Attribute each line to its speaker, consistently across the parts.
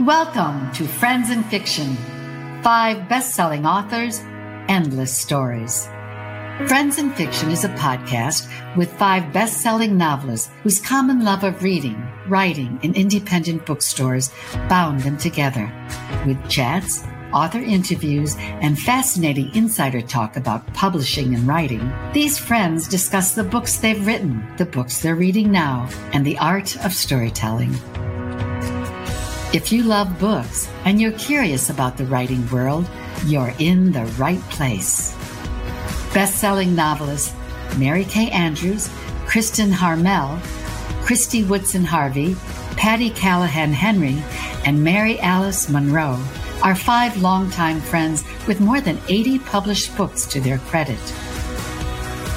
Speaker 1: Welcome to Friends and Fiction. Five best selling authors, endless stories. Friends and Fiction is a podcast with five best selling novelists whose common love of reading, writing, and independent bookstores bound them together. With chats, author interviews, and fascinating insider talk about publishing and writing, these friends discuss the books they've written, the books they're reading now, and the art of storytelling. If you love books and you're curious about the writing world, you're in the right place. Best-selling novelists Mary Kay Andrews, Kristen Harmel, Christy Woodson Harvey, Patti Callahan Henry, and Mary Alice Monroe are five longtime friends with more than 80 published books to their credit.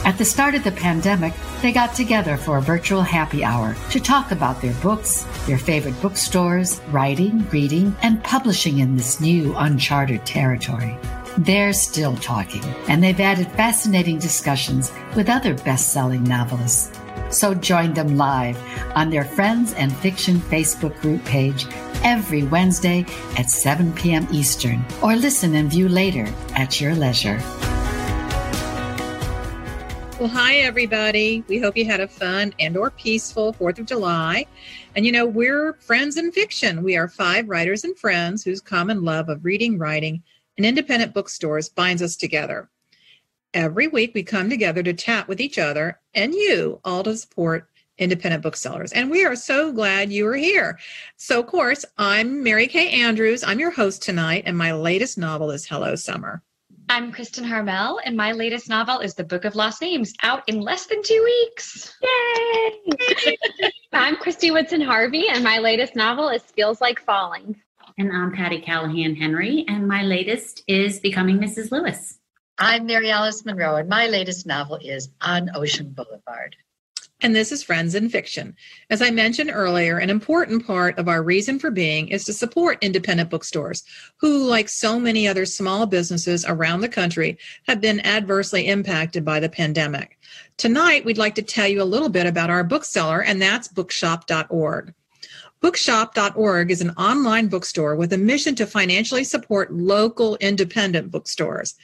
Speaker 1: At the start of the pandemic, they got together for a virtual happy hour to talk about their books, their favorite bookstores, writing, reading, and publishing in this new uncharted territory. They're still talking, and they've added fascinating discussions with other best selling novelists. So join them live on their Friends and Fiction Facebook group page every Wednesday at 7 p.m. Eastern, or listen and view later at your leisure.
Speaker 2: Well, hi everybody. We hope you had a fun and or peaceful 4th of July. And you know, we're friends and fiction. We are five writers and friends whose common love of reading, writing, and independent bookstores binds us together. Every week we come together to chat with each other and you all to support independent booksellers. And we are so glad you are here. So, of course, I'm Mary Kay Andrews. I'm your host tonight, and my latest novel is Hello Summer.
Speaker 3: I'm Kristen Harmel, and my latest novel is The Book of Lost Names, out in less than two weeks.
Speaker 4: Yay! I'm Christy Woodson Harvey, and my latest novel is Feels Like Falling.
Speaker 5: And I'm Patti Callahan Henry, and my latest is Becoming Mrs. Lewis.
Speaker 6: I'm Mary Alice Monroe, and my latest novel is On Ocean Boulevard
Speaker 2: and this is Friends and Fiction. As I mentioned earlier, an important part of our reason for being is to support independent bookstores, who, like so many other small businesses around the country, have been adversely impacted by the pandemic. Tonight, we'd like to tell you a little bit about our bookseller, and that's bookshop.org. Bookshop.org is an online bookstore with a mission to financially support local independent bookstores.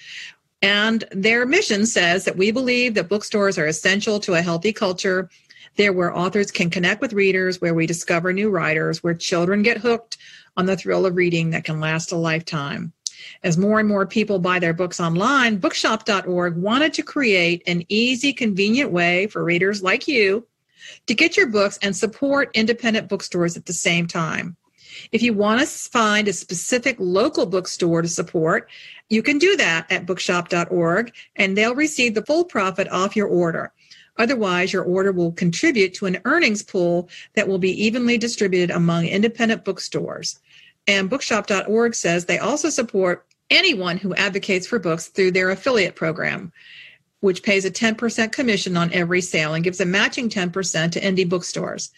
Speaker 2: And their mission says that we believe that bookstores are essential to a healthy culture. They're where authors can connect with readers, where we discover new writers, where children get hooked on the thrill of reading that can last a lifetime. As more and more people buy their books online, bookshop.org wanted to create an easy, convenient way for readers like you to get your books and support independent bookstores at the same time. If you want to find a specific local bookstore to support, you can do that at bookshop.org and they'll receive the full profit off your order. Otherwise, your order will contribute to an earnings pool that will be evenly distributed among independent bookstores. And bookshop.org says they also support anyone who advocates for books through their affiliate program, which pays a 10% commission on every sale and gives a matching 10% to indie bookstores.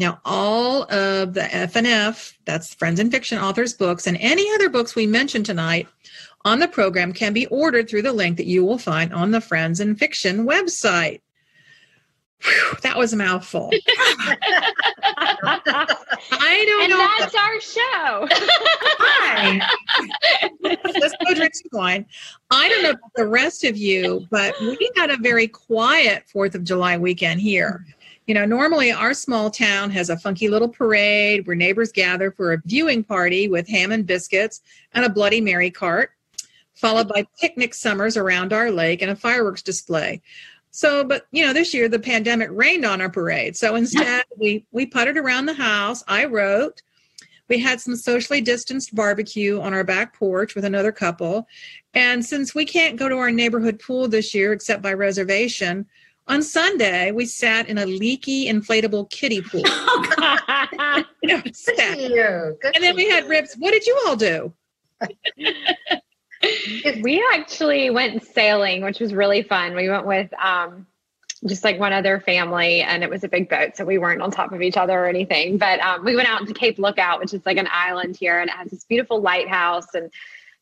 Speaker 2: Now, all of the FNF, that's Friends and Fiction Authors books, and any other books we mentioned tonight on the program can be ordered through the link that you will find on the Friends and Fiction website. Whew, that was a mouthful. I don't know.
Speaker 4: and
Speaker 2: know.
Speaker 4: that's our show.
Speaker 2: Hi. Let's go drink some wine. I don't know about the rest of you, but we had a very quiet 4th of July weekend here. You know, normally our small town has a funky little parade where neighbors gather for a viewing party with ham and biscuits and a Bloody Mary cart, followed by picnic summers around our lake and a fireworks display. So, but you know, this year the pandemic rained on our parade. So instead, we we puttered around the house. I wrote. We had some socially distanced barbecue on our back porch with another couple. And since we can't go to our neighborhood pool this year except by reservation, on Sunday, we sat in a leaky inflatable kiddie pool.
Speaker 6: Oh,
Speaker 2: You know,
Speaker 6: Good
Speaker 2: sat.
Speaker 6: for you. Good
Speaker 2: and then we had
Speaker 6: you.
Speaker 2: ribs. What did you all do?
Speaker 4: we actually went sailing, which was really fun. We went with um, just like one other family, and it was a big boat, so we weren't on top of each other or anything. But um, we went out to Cape Lookout, which is like an island here, and it has this beautiful lighthouse and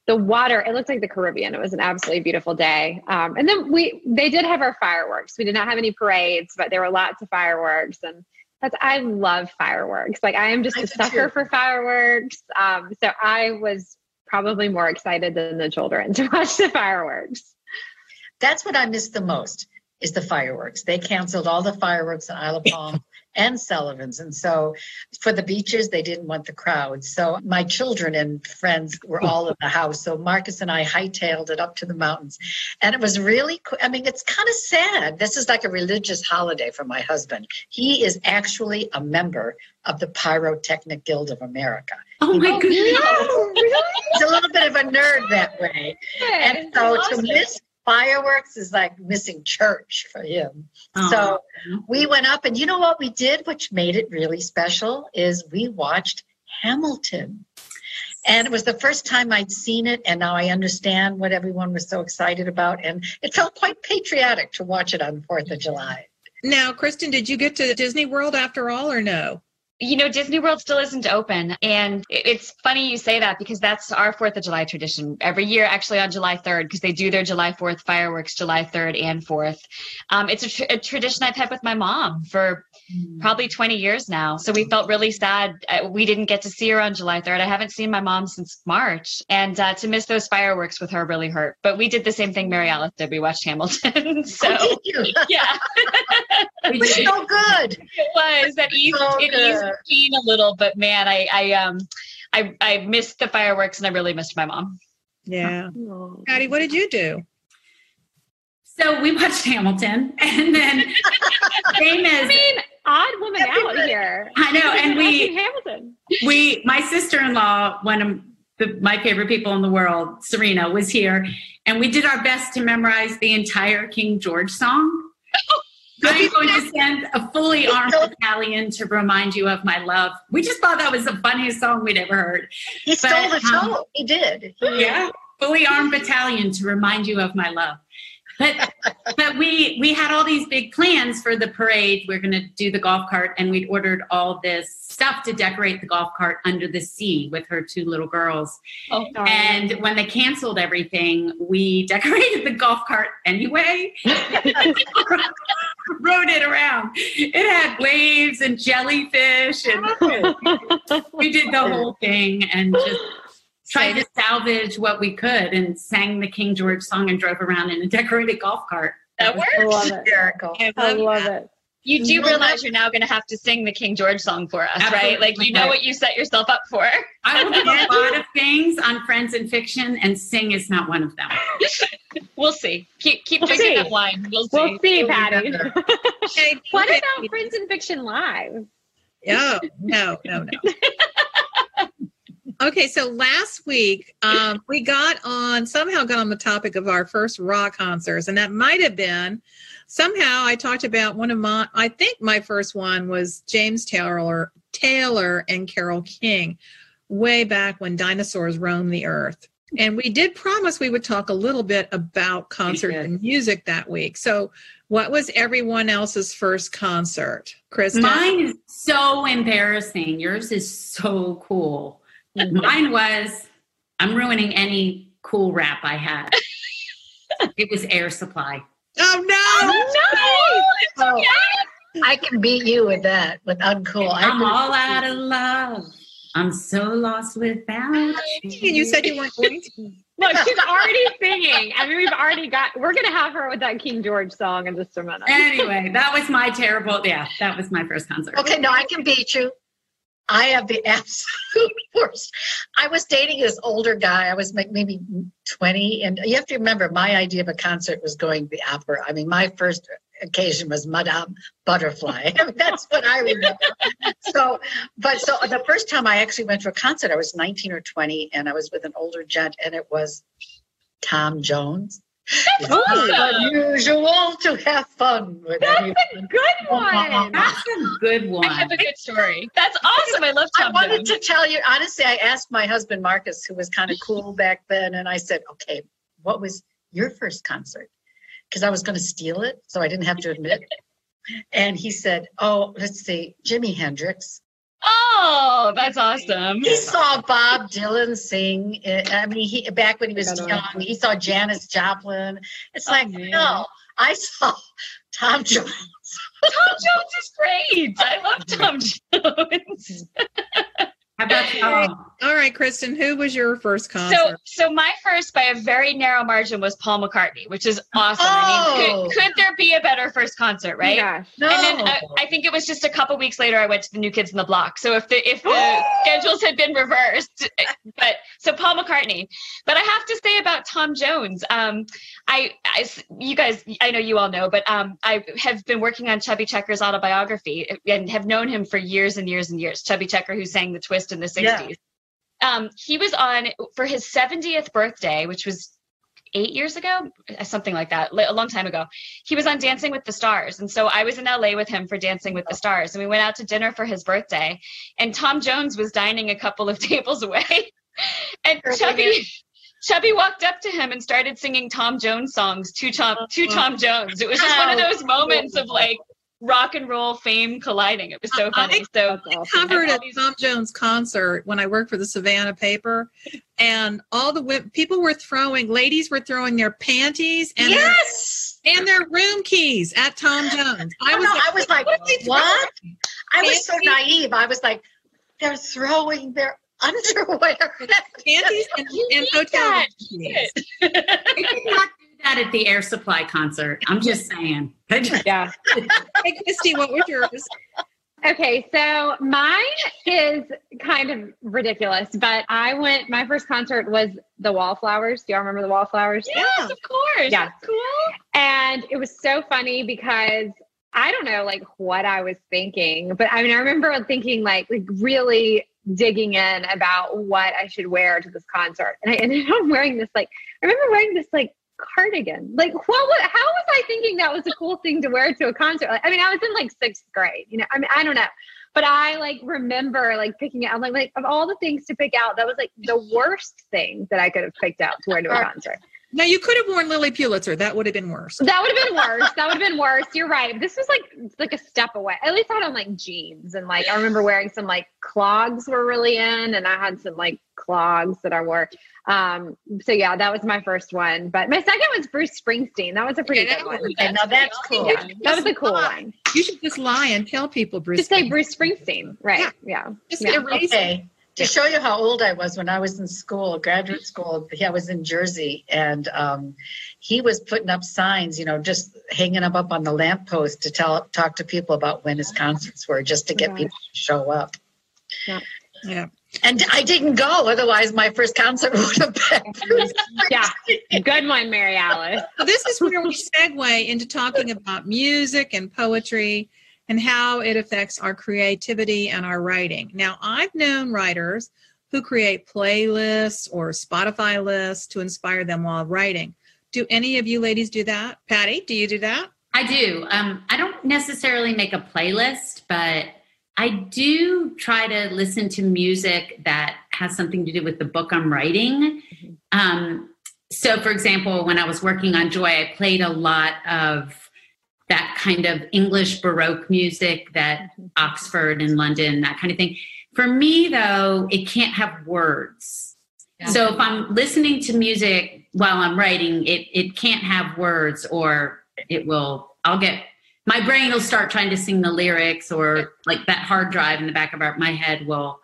Speaker 4: the water. It looked like the Caribbean. It was an absolutely beautiful day. Um, and then we they did have our fireworks. We did not have any parades, but there were lots of fireworks and. That's I love fireworks. Like I am just
Speaker 1: I
Speaker 4: a sucker
Speaker 1: too.
Speaker 4: for fireworks. Um, so I was probably more excited than the children to watch the fireworks.
Speaker 1: That's what I miss the most is the fireworks. They canceled all the fireworks in Isle of Palm and Sullivan's. And so for the beaches, they didn't want the crowds. So my children and friends were all in the house. So Marcus and I hightailed it up to the mountains. And it was really, co- I mean, it's kind of sad. This is like a religious holiday for my husband. He is actually a member of the Pyrotechnic Guild of America.
Speaker 5: Oh my oh, goodness.
Speaker 1: He's a little bit of a nerd that way. And so to miss fireworks is like missing church for him.
Speaker 5: Aw.
Speaker 1: So we went up, and you know what we did, which made it really special, is we watched Hamilton. And it was the first time I'd seen it, and now I understand what everyone was so excited about. And it felt quite patriotic to watch it on 4th of July.
Speaker 2: Now, Kristen, did you get to Disney World after all or no?
Speaker 3: You know, Disney World still isn't open. And it's funny you say that because that's our 4th of July tradition. Every year, actually on July 3rd, because they do their July 4th fireworks July 3rd and 4th. Um, it's a, tr- a tradition I've had with my mom for probably 20 years now. So we felt really sad. uh, We didn't get to see her on July 3rd. I haven't seen my mom since March. And uh, to miss those fireworks with her really hurt. But we did the same thing Mary Alice did. We watched Hamilton. so,
Speaker 1: Oh,
Speaker 3: yeah.
Speaker 1: It was so good.
Speaker 3: it was that eased
Speaker 1: So
Speaker 3: it eased
Speaker 1: good.
Speaker 3: a little, but man, I I um I I missed the fireworks and I really missed my mom.
Speaker 2: Yeah. Patti, what did you do?
Speaker 5: So we watched Hamilton, and then same
Speaker 4: I mean, odd woman out here.
Speaker 5: I know, and we
Speaker 4: Hamilton.
Speaker 5: we my sister-in-law one of the, my favorite people in the world serena was here and we did our best to memorize the entire king george song i'm going to send a fully armed battalion to remind you of my love we just thought that was the funniest song we'd ever heard
Speaker 1: He stole the
Speaker 5: But, um,
Speaker 1: show. He did. He-
Speaker 5: yeah fully armed battalion to remind you of my love but but we we had all these big plans for the parade we're going to do the golf cart and we'd ordered all this stuff to decorate the golf cart under the sea with her two little girls
Speaker 4: Oh,
Speaker 5: and when they canceled everything we decorated the golf cart anyway rode it around it had waves and jellyfish and we did the whole thing and just tried to salvage what we could and sang the King George song and drove around in a decorated golf cart.
Speaker 3: That
Speaker 1: was
Speaker 4: I love it.
Speaker 1: hysterical.
Speaker 2: I
Speaker 4: I
Speaker 2: love
Speaker 4: love
Speaker 2: that.
Speaker 4: it.
Speaker 3: You do realize you're now going to have to sing the King George song for us,
Speaker 5: Absolutely.
Speaker 3: right? Like you know what you set yourself up for.
Speaker 5: I will do a lot of things on Friends and Fiction, and sing is not one of them.
Speaker 3: We'll see. Keep keep
Speaker 4: We'll
Speaker 3: drinking
Speaker 4: see.
Speaker 3: that wine. We'll see.
Speaker 4: We'll see, Patti.
Speaker 2: Okay,
Speaker 4: what
Speaker 2: okay.
Speaker 4: about Friends and Fiction Live?
Speaker 2: Oh, no, no, no. Okay, so last week um, we got on somehow got on the topic of our first rock concerts, and that might have been somehow I talked about one of my. I think my first one was James Taylor, Taylor and Carole King, way back when dinosaurs roamed the earth. And we did promise we would talk a little bit about concert
Speaker 5: did.
Speaker 2: and music that week. So, what was everyone else's first concert, Krista?
Speaker 5: Mine is so embarrassing. Yours is so cool. Mine was, I'm ruining any cool rap I had. It was Air Supply.
Speaker 2: Oh no!
Speaker 1: Oh, oh. I can beat you with that, with uncool. I
Speaker 5: I'm all out of love. I'm so lost without you.
Speaker 2: And you said you weren't going to.
Speaker 4: Look, she's already singing. I mean, we've already got. We're gonna have her with that King George song in just a minute.
Speaker 5: Anyway, that was my terrible. Yeah, that was my first concert.
Speaker 1: Okay, no, I can beat you. I have the absolute worst. I was dating this older guy. I was maybe 20. And you have to remember, my idea of a concert was going to the opera. I mean, my first occasion was Madame Butterfly. That's what I remember. So, but so the first time I actually went to a concert, I was 19 or 20, and I was with an older gent, and it was Tom Jones. It's not unusual to have fun with
Speaker 4: That's
Speaker 1: anyone.
Speaker 4: a good one.
Speaker 5: That's a good one.
Speaker 3: I have a good story. That's awesome. I love
Speaker 1: I wanted
Speaker 3: Jones.
Speaker 1: to tell you, honestly, I asked my husband, Marcus, who was kind of cool back then, and I said, okay, what was your first concert? Because I was going to steal it, so I didn't have to admit. And he said, oh, let's see, Jimi Hendrix.
Speaker 3: Oh, that's awesome.
Speaker 1: He saw Bob Dylan sing. uh, I mean, he back when he was
Speaker 4: I know.
Speaker 1: young, he saw Janis Joplin. It's
Speaker 3: Oh,
Speaker 1: like,
Speaker 3: man.
Speaker 1: no, I saw Tom Jones
Speaker 3: Tom Jones is great. I love Tom Jones.
Speaker 5: How about y'all?
Speaker 2: All right, Kristen, who was your first concert?
Speaker 3: so so my first by a very narrow margin was Paul McCartney, which is awesome. I mean,
Speaker 1: Oh.
Speaker 3: could, could there be a better first concert, right?
Speaker 4: Yeah.
Speaker 1: No.
Speaker 3: And then uh, I think it was just a couple weeks later I went to the New Kids on the Block. So if the if the schedules had been reversed, but so Paul McCartney. But I have to say about Tom Jones, um, I, I s- you guys, I know you all know, but um, I have been working on Chubby Checker's autobiography and have known him for years and years and years. Chubby Checker, who sang the twist in the
Speaker 1: Yeah.
Speaker 3: '60s. Um, he was on for his 70th birthday, which was eight years ago, something like that, a long time ago. He was on Dancing with the Stars. And so I was in LA with him for Dancing with the Stars. And we went out to dinner for his birthday. And Tom Jones was dining a couple of tables away. and Chubby. Chubby walked up to him and started singing Tom Jones songs to Tom to Tom Jones. It was just one of those moments of like rock and roll fame colliding. It was so funny. So
Speaker 4: That's awesome.
Speaker 2: covered
Speaker 3: all
Speaker 2: a
Speaker 3: these-
Speaker 2: Tom Jones concert when I worked for the Savannah paper, and all the wo- people were throwing, ladies were throwing their panties and
Speaker 1: yes.
Speaker 2: their, and their room keys at Tom Jones. I
Speaker 1: Oh,
Speaker 2: was
Speaker 1: no,
Speaker 2: like,
Speaker 1: I was like,
Speaker 2: what? are
Speaker 1: what? I was so naive. I was like, they're throwing their underwear.
Speaker 2: Panties and,
Speaker 3: You
Speaker 2: and hotel room keys.
Speaker 5: We did not do that at the Air Supply concert. I'm just saying.
Speaker 4: Yeah.
Speaker 2: Hey, Christy, what was yours?
Speaker 4: Okay, so mine is kind of ridiculous, but I went. My first concert was the Wallflowers. Do y'all remember the Wallflowers?
Speaker 3: yes, of course.
Speaker 4: Yeah.
Speaker 3: That's cool.
Speaker 4: And it was so funny because I don't know like what I was thinking, but I mean I remember thinking like like really digging in about what I should wear to this concert. And I ended up wearing this like I remember wearing this like cardigan. Like what was, how was I thinking that was a cool thing to wear to a concert? Like, I mean I was in like 6th grade, you know. I mean I don't know. But I like remember like picking out I'm like like of all the things to pick out, that was like the worst thing that I could have picked out to wear to a concert.
Speaker 2: Now you could have worn Lilly Pulitzer. That would have been worse.
Speaker 4: That would have been worse. That would have been worse. You're right. This was like like a step away. At least I had on like jeans and like I remember wearing some like clogs were really in, and I had some like clogs that I wore. Um, so yeah, that was my first one. But my second was Bruce Springsteen. That was a pretty
Speaker 2: Okay,
Speaker 4: good one.
Speaker 2: was-
Speaker 1: Okay, now that's cool.
Speaker 4: Yeah, that was a cool one.
Speaker 2: You should just lie and tell people, Bruce.
Speaker 4: Just say
Speaker 2: Springsteen.
Speaker 4: Bruce Springsteen. Right. Yeah.
Speaker 2: Just
Speaker 4: Yeah.
Speaker 2: erase it.
Speaker 1: Okay. To show you how old I was when I was in school, graduate school, I was in Jersey, and um, he was putting up signs, you know, just hanging them up on the lamppost to tell, talk to people about when his concerts were, just to get
Speaker 4: Gosh.
Speaker 1: people to show up.
Speaker 2: Yeah.
Speaker 1: And I didn't go, otherwise my first concert would have been.
Speaker 4: Yeah. Good one, Mary Alice.
Speaker 2: So this is where we segue into talking about music and poetry and how it affects our creativity and our writing. Now, I've known writers who create playlists or Spotify lists to inspire them while writing. Do any of you ladies do that? Patti, do you do that?
Speaker 5: I do. Um, I don't necessarily make a playlist, but I do try to listen to music that has something to do with the book I'm writing. Um, so, for example, when I was working on Joy, I played a lot of that kind of English Baroque music that mm-hmm. Oxford and London, that kind of thing. For me, though, it can't have words. So if I'm listening to music while I'm writing, it it can't have words, or it will. I'll get my brain will start trying to sing the lyrics, or like that hard drive in the back of our, my head will.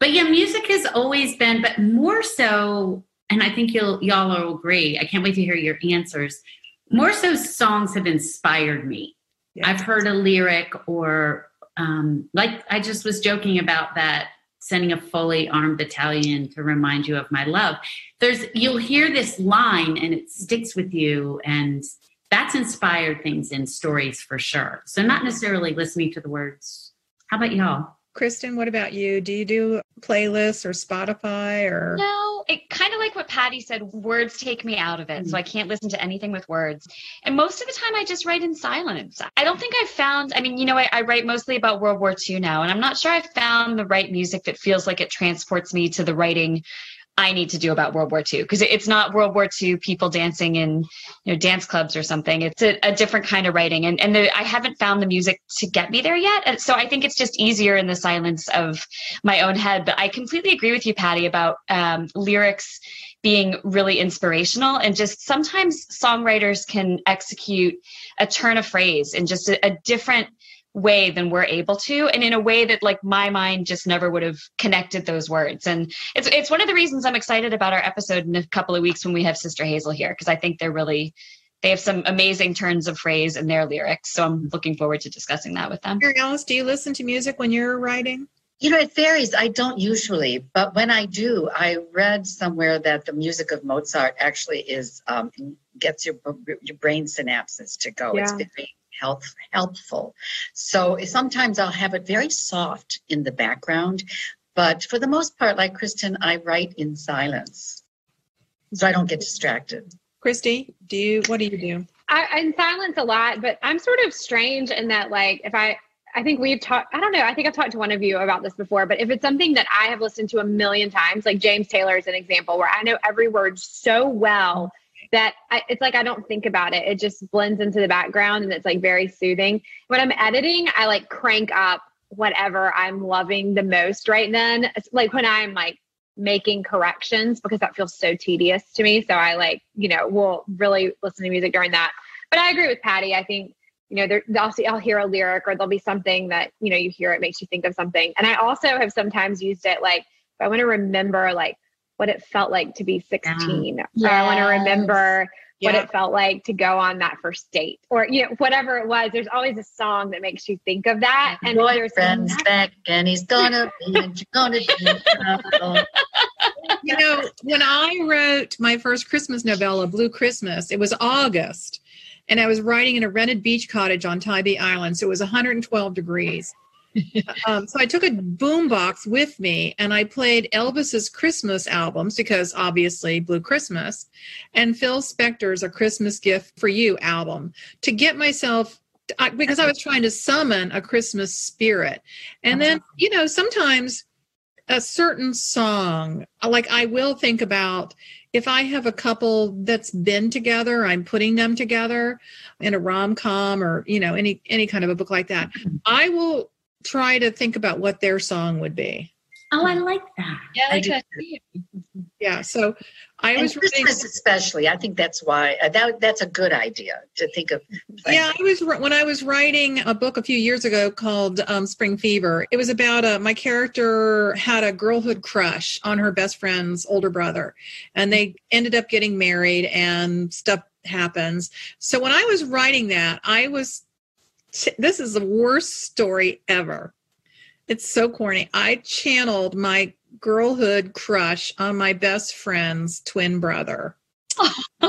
Speaker 5: But yeah, music has always been, but more so, and I think you'll y'all will agree. I can't wait to hear your answers. More so, songs have inspired me. I've heard a lyric or um, like I just was joking about that sending a fully armed battalion to remind you of my love. There's you'll hear this line and it sticks with you and that's inspired things in stories for sure. So not necessarily listening to the words. How about y'all?
Speaker 2: Kristen, what about you? Do you do playlists or Spotify or
Speaker 3: No, it kind of like what Patti said, words take me out of it. So mm. I can't listen to anything with words. And most of the time I just write in silence. I don't think I've found, I mean, you know, I, I write mostly about World War II now, and I'm not sure I've found the right music that feels like it transports me to the writing I need to do about World War II because it's not World War II people dancing in you know dance clubs or something. It's a, a different kind of writing, and and the, I haven't found the music to get me there yet. And so I think it's just easier in the silence of my own head. But I completely agree with you, Patti, about um, lyrics being really inspirational and just sometimes songwriters can execute a turn of phrase in just a, a different way than we're able to and in a way that like my mind just never would have connected those words and it's it's one of the reasons I'm excited about our episode in a couple of weeks when we have Sister Hazel here because I think they're really they have some amazing turns of phrase in their lyrics so I'm looking forward to discussing that with them.
Speaker 2: Alice, do you listen to music when you're writing?
Speaker 1: You know, it varies. I don't usually, but when I do, I read somewhere that the music of Mozart actually is um, gets your your brain synapses to go. Yeah. It's very health, helpful. So sometimes I'll have it very soft in the background, but for the most part, like Kristen, I write in silence, so I don't get distracted.
Speaker 2: Christy, do you? What do you do?
Speaker 4: I, in silence a lot, but I'm sort of strange in that, like, if I I think we've talked, I don't know, I think I've talked to one of you about this before, but if it's something that I have listened to a million times, like James Taylor is an example where I know every word so well that I, it's like I don't think about it. It just blends into the background and it's like very soothing. When I'm editing, I like crank up whatever I'm loving the most right then. It's like when I'm like making corrections because that feels so tedious to me. So I like, you know, will really listen to music during that. But I agree with Patti. I think, you know, there, I'll see, I'll hear a lyric or there'll be something that, you know, you hear it makes you think of something. And I also have sometimes used it like, if I want to remember like what it felt like to be 16. Yes. I want to remember what it felt like to go on that first date or you know whatever it was. There's always a song that makes you think of that
Speaker 1: and boyfriend's back and he's gonna be and you're gonna be
Speaker 2: you know when i wrote my first christmas novella blue christmas it was august and i was writing in a rented beach cottage on tybee island so it was 112 degrees um, so I took a boombox with me and I played Elvis's Christmas albums because obviously Blue Christmas and Phil Spector's A Christmas Gift for You album to get myself because I was trying to summon a Christmas spirit. And then, you know, sometimes a certain song, like I will think about if I have a couple that's been together, I'm putting them together in a rom com or, you know, any any kind of a book like that. Mm-hmm. I will try to think about what their song would be.
Speaker 5: Oh, I like that.
Speaker 3: Yeah, I like I that
Speaker 2: Yeah, so I
Speaker 1: and
Speaker 2: was
Speaker 1: Christmas reading, especially. I think that's why uh, that that's a good idea to think of.
Speaker 2: Yeah, I was when I was writing a book a few years ago called um, Spring Fever. It was about a, uh, my character had a girlhood crush on her best friend's older brother, and they ended up getting married, and stuff happens. So when I was writing that, I was this is the worst story ever. It's so corny. I channeled my girlhood crush on my best friend's twin brother.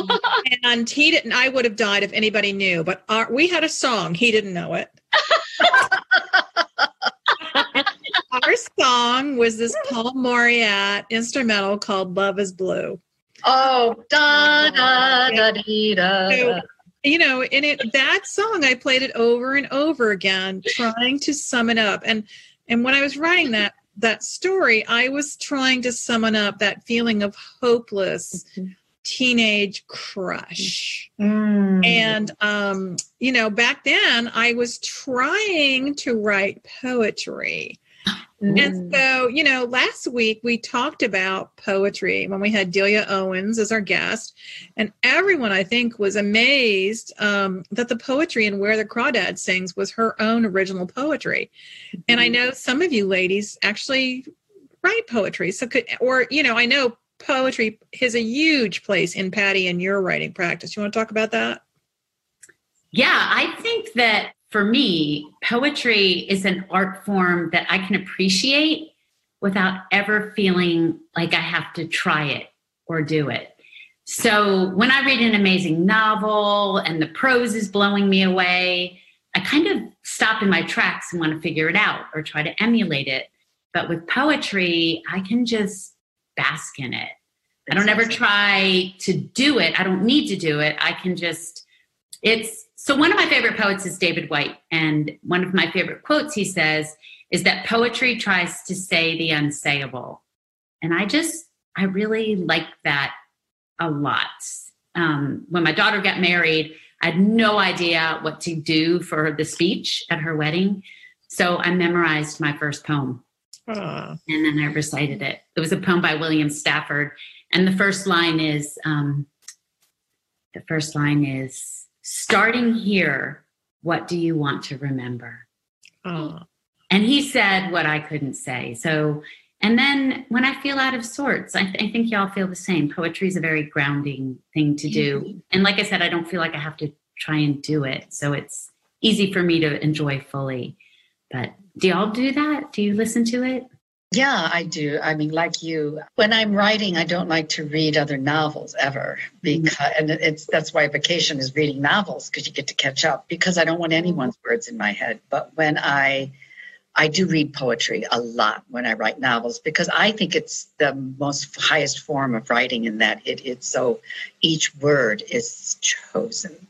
Speaker 2: and he didn't, I would have died if anybody knew, but our, we had a song. He didn't know it. our song was this Paul Mauriat instrumental called Love is Blue.
Speaker 1: Oh, da da da dee da. So
Speaker 2: you know in it that song i played it over and over again trying to sum it up and and when i was writing that that story i was trying to summon up that feeling of hopeless teenage crush mm. and um you know back then i was trying to write poetry. And so, you know, last week we talked about poetry when we had Delia Owens as our guest, and everyone I think was amazed um, that the poetry in Where the Crawdad Sings was her own original poetry. And I mm-hmm. know some of you ladies actually write poetry, so could or you know, I know poetry has a huge place in Patti and your writing practice. You want to talk about that?
Speaker 5: Yeah, I think that for me, poetry is an art form that I can appreciate without ever feeling like I have to try it or do it. So when I read an amazing novel and the prose is blowing me away, I kind of stop in my tracks and want to figure it out or try to emulate it. But with poetry, I can just bask in it. I don't ever try to do it. I don't need to do it. I can just, it's so, one of my favorite poets is David Whyte. And one of my favorite quotes he says is that poetry tries to say the unsayable. And I just I really like that a lot. Um, when my daughter got married, I had no idea what to do for the speech at her wedding. So I memorized my first poem. And then I recited it. It was a poem by William Stafford. And the first line is um, the first line is starting here, what do you want to remember? Oh. And he said what I couldn't say. So, and then when I feel out of sorts, I, th- I think y'all feel the same. Poetry is a very grounding thing to do. And like I said, I don't feel like I have to try and do it. So it's easy for me to enjoy fully. But do y'all do that? Do you listen to it?
Speaker 1: Yeah, I do. I mean, like you, when I'm writing, I don't like to read other novels ever mm-hmm. because, and it's that's why vacation is reading novels because you get to catch up. Because I don't want anyone's words in my head. But when I, I do read poetry a lot when I write novels because I think it's the most highest form of writing in that it, it's so each word is chosen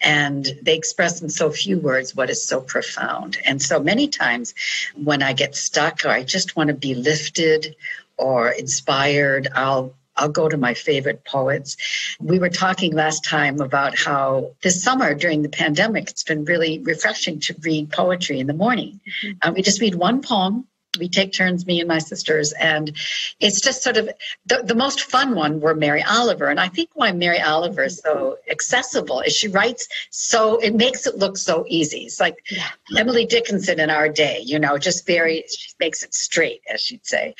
Speaker 1: and they express in so few words what is so profound. And so many times when I get stuck or I just want to be lifted or inspired, I'll I'll go to my favorite poets. We were talking last time about how this summer during the pandemic, it's been really refreshing to read poetry in the morning. Mm-hmm. Uh, we just read one poem we take turns, me and my sisters, and it's just sort of the, the most fun one were Mary Oliver. And I think why Mary Oliver is so accessible is she writes so it makes it look so easy. It's like yeah. Emily Dickinson in our day, you know, just very she makes it straight, as she'd say.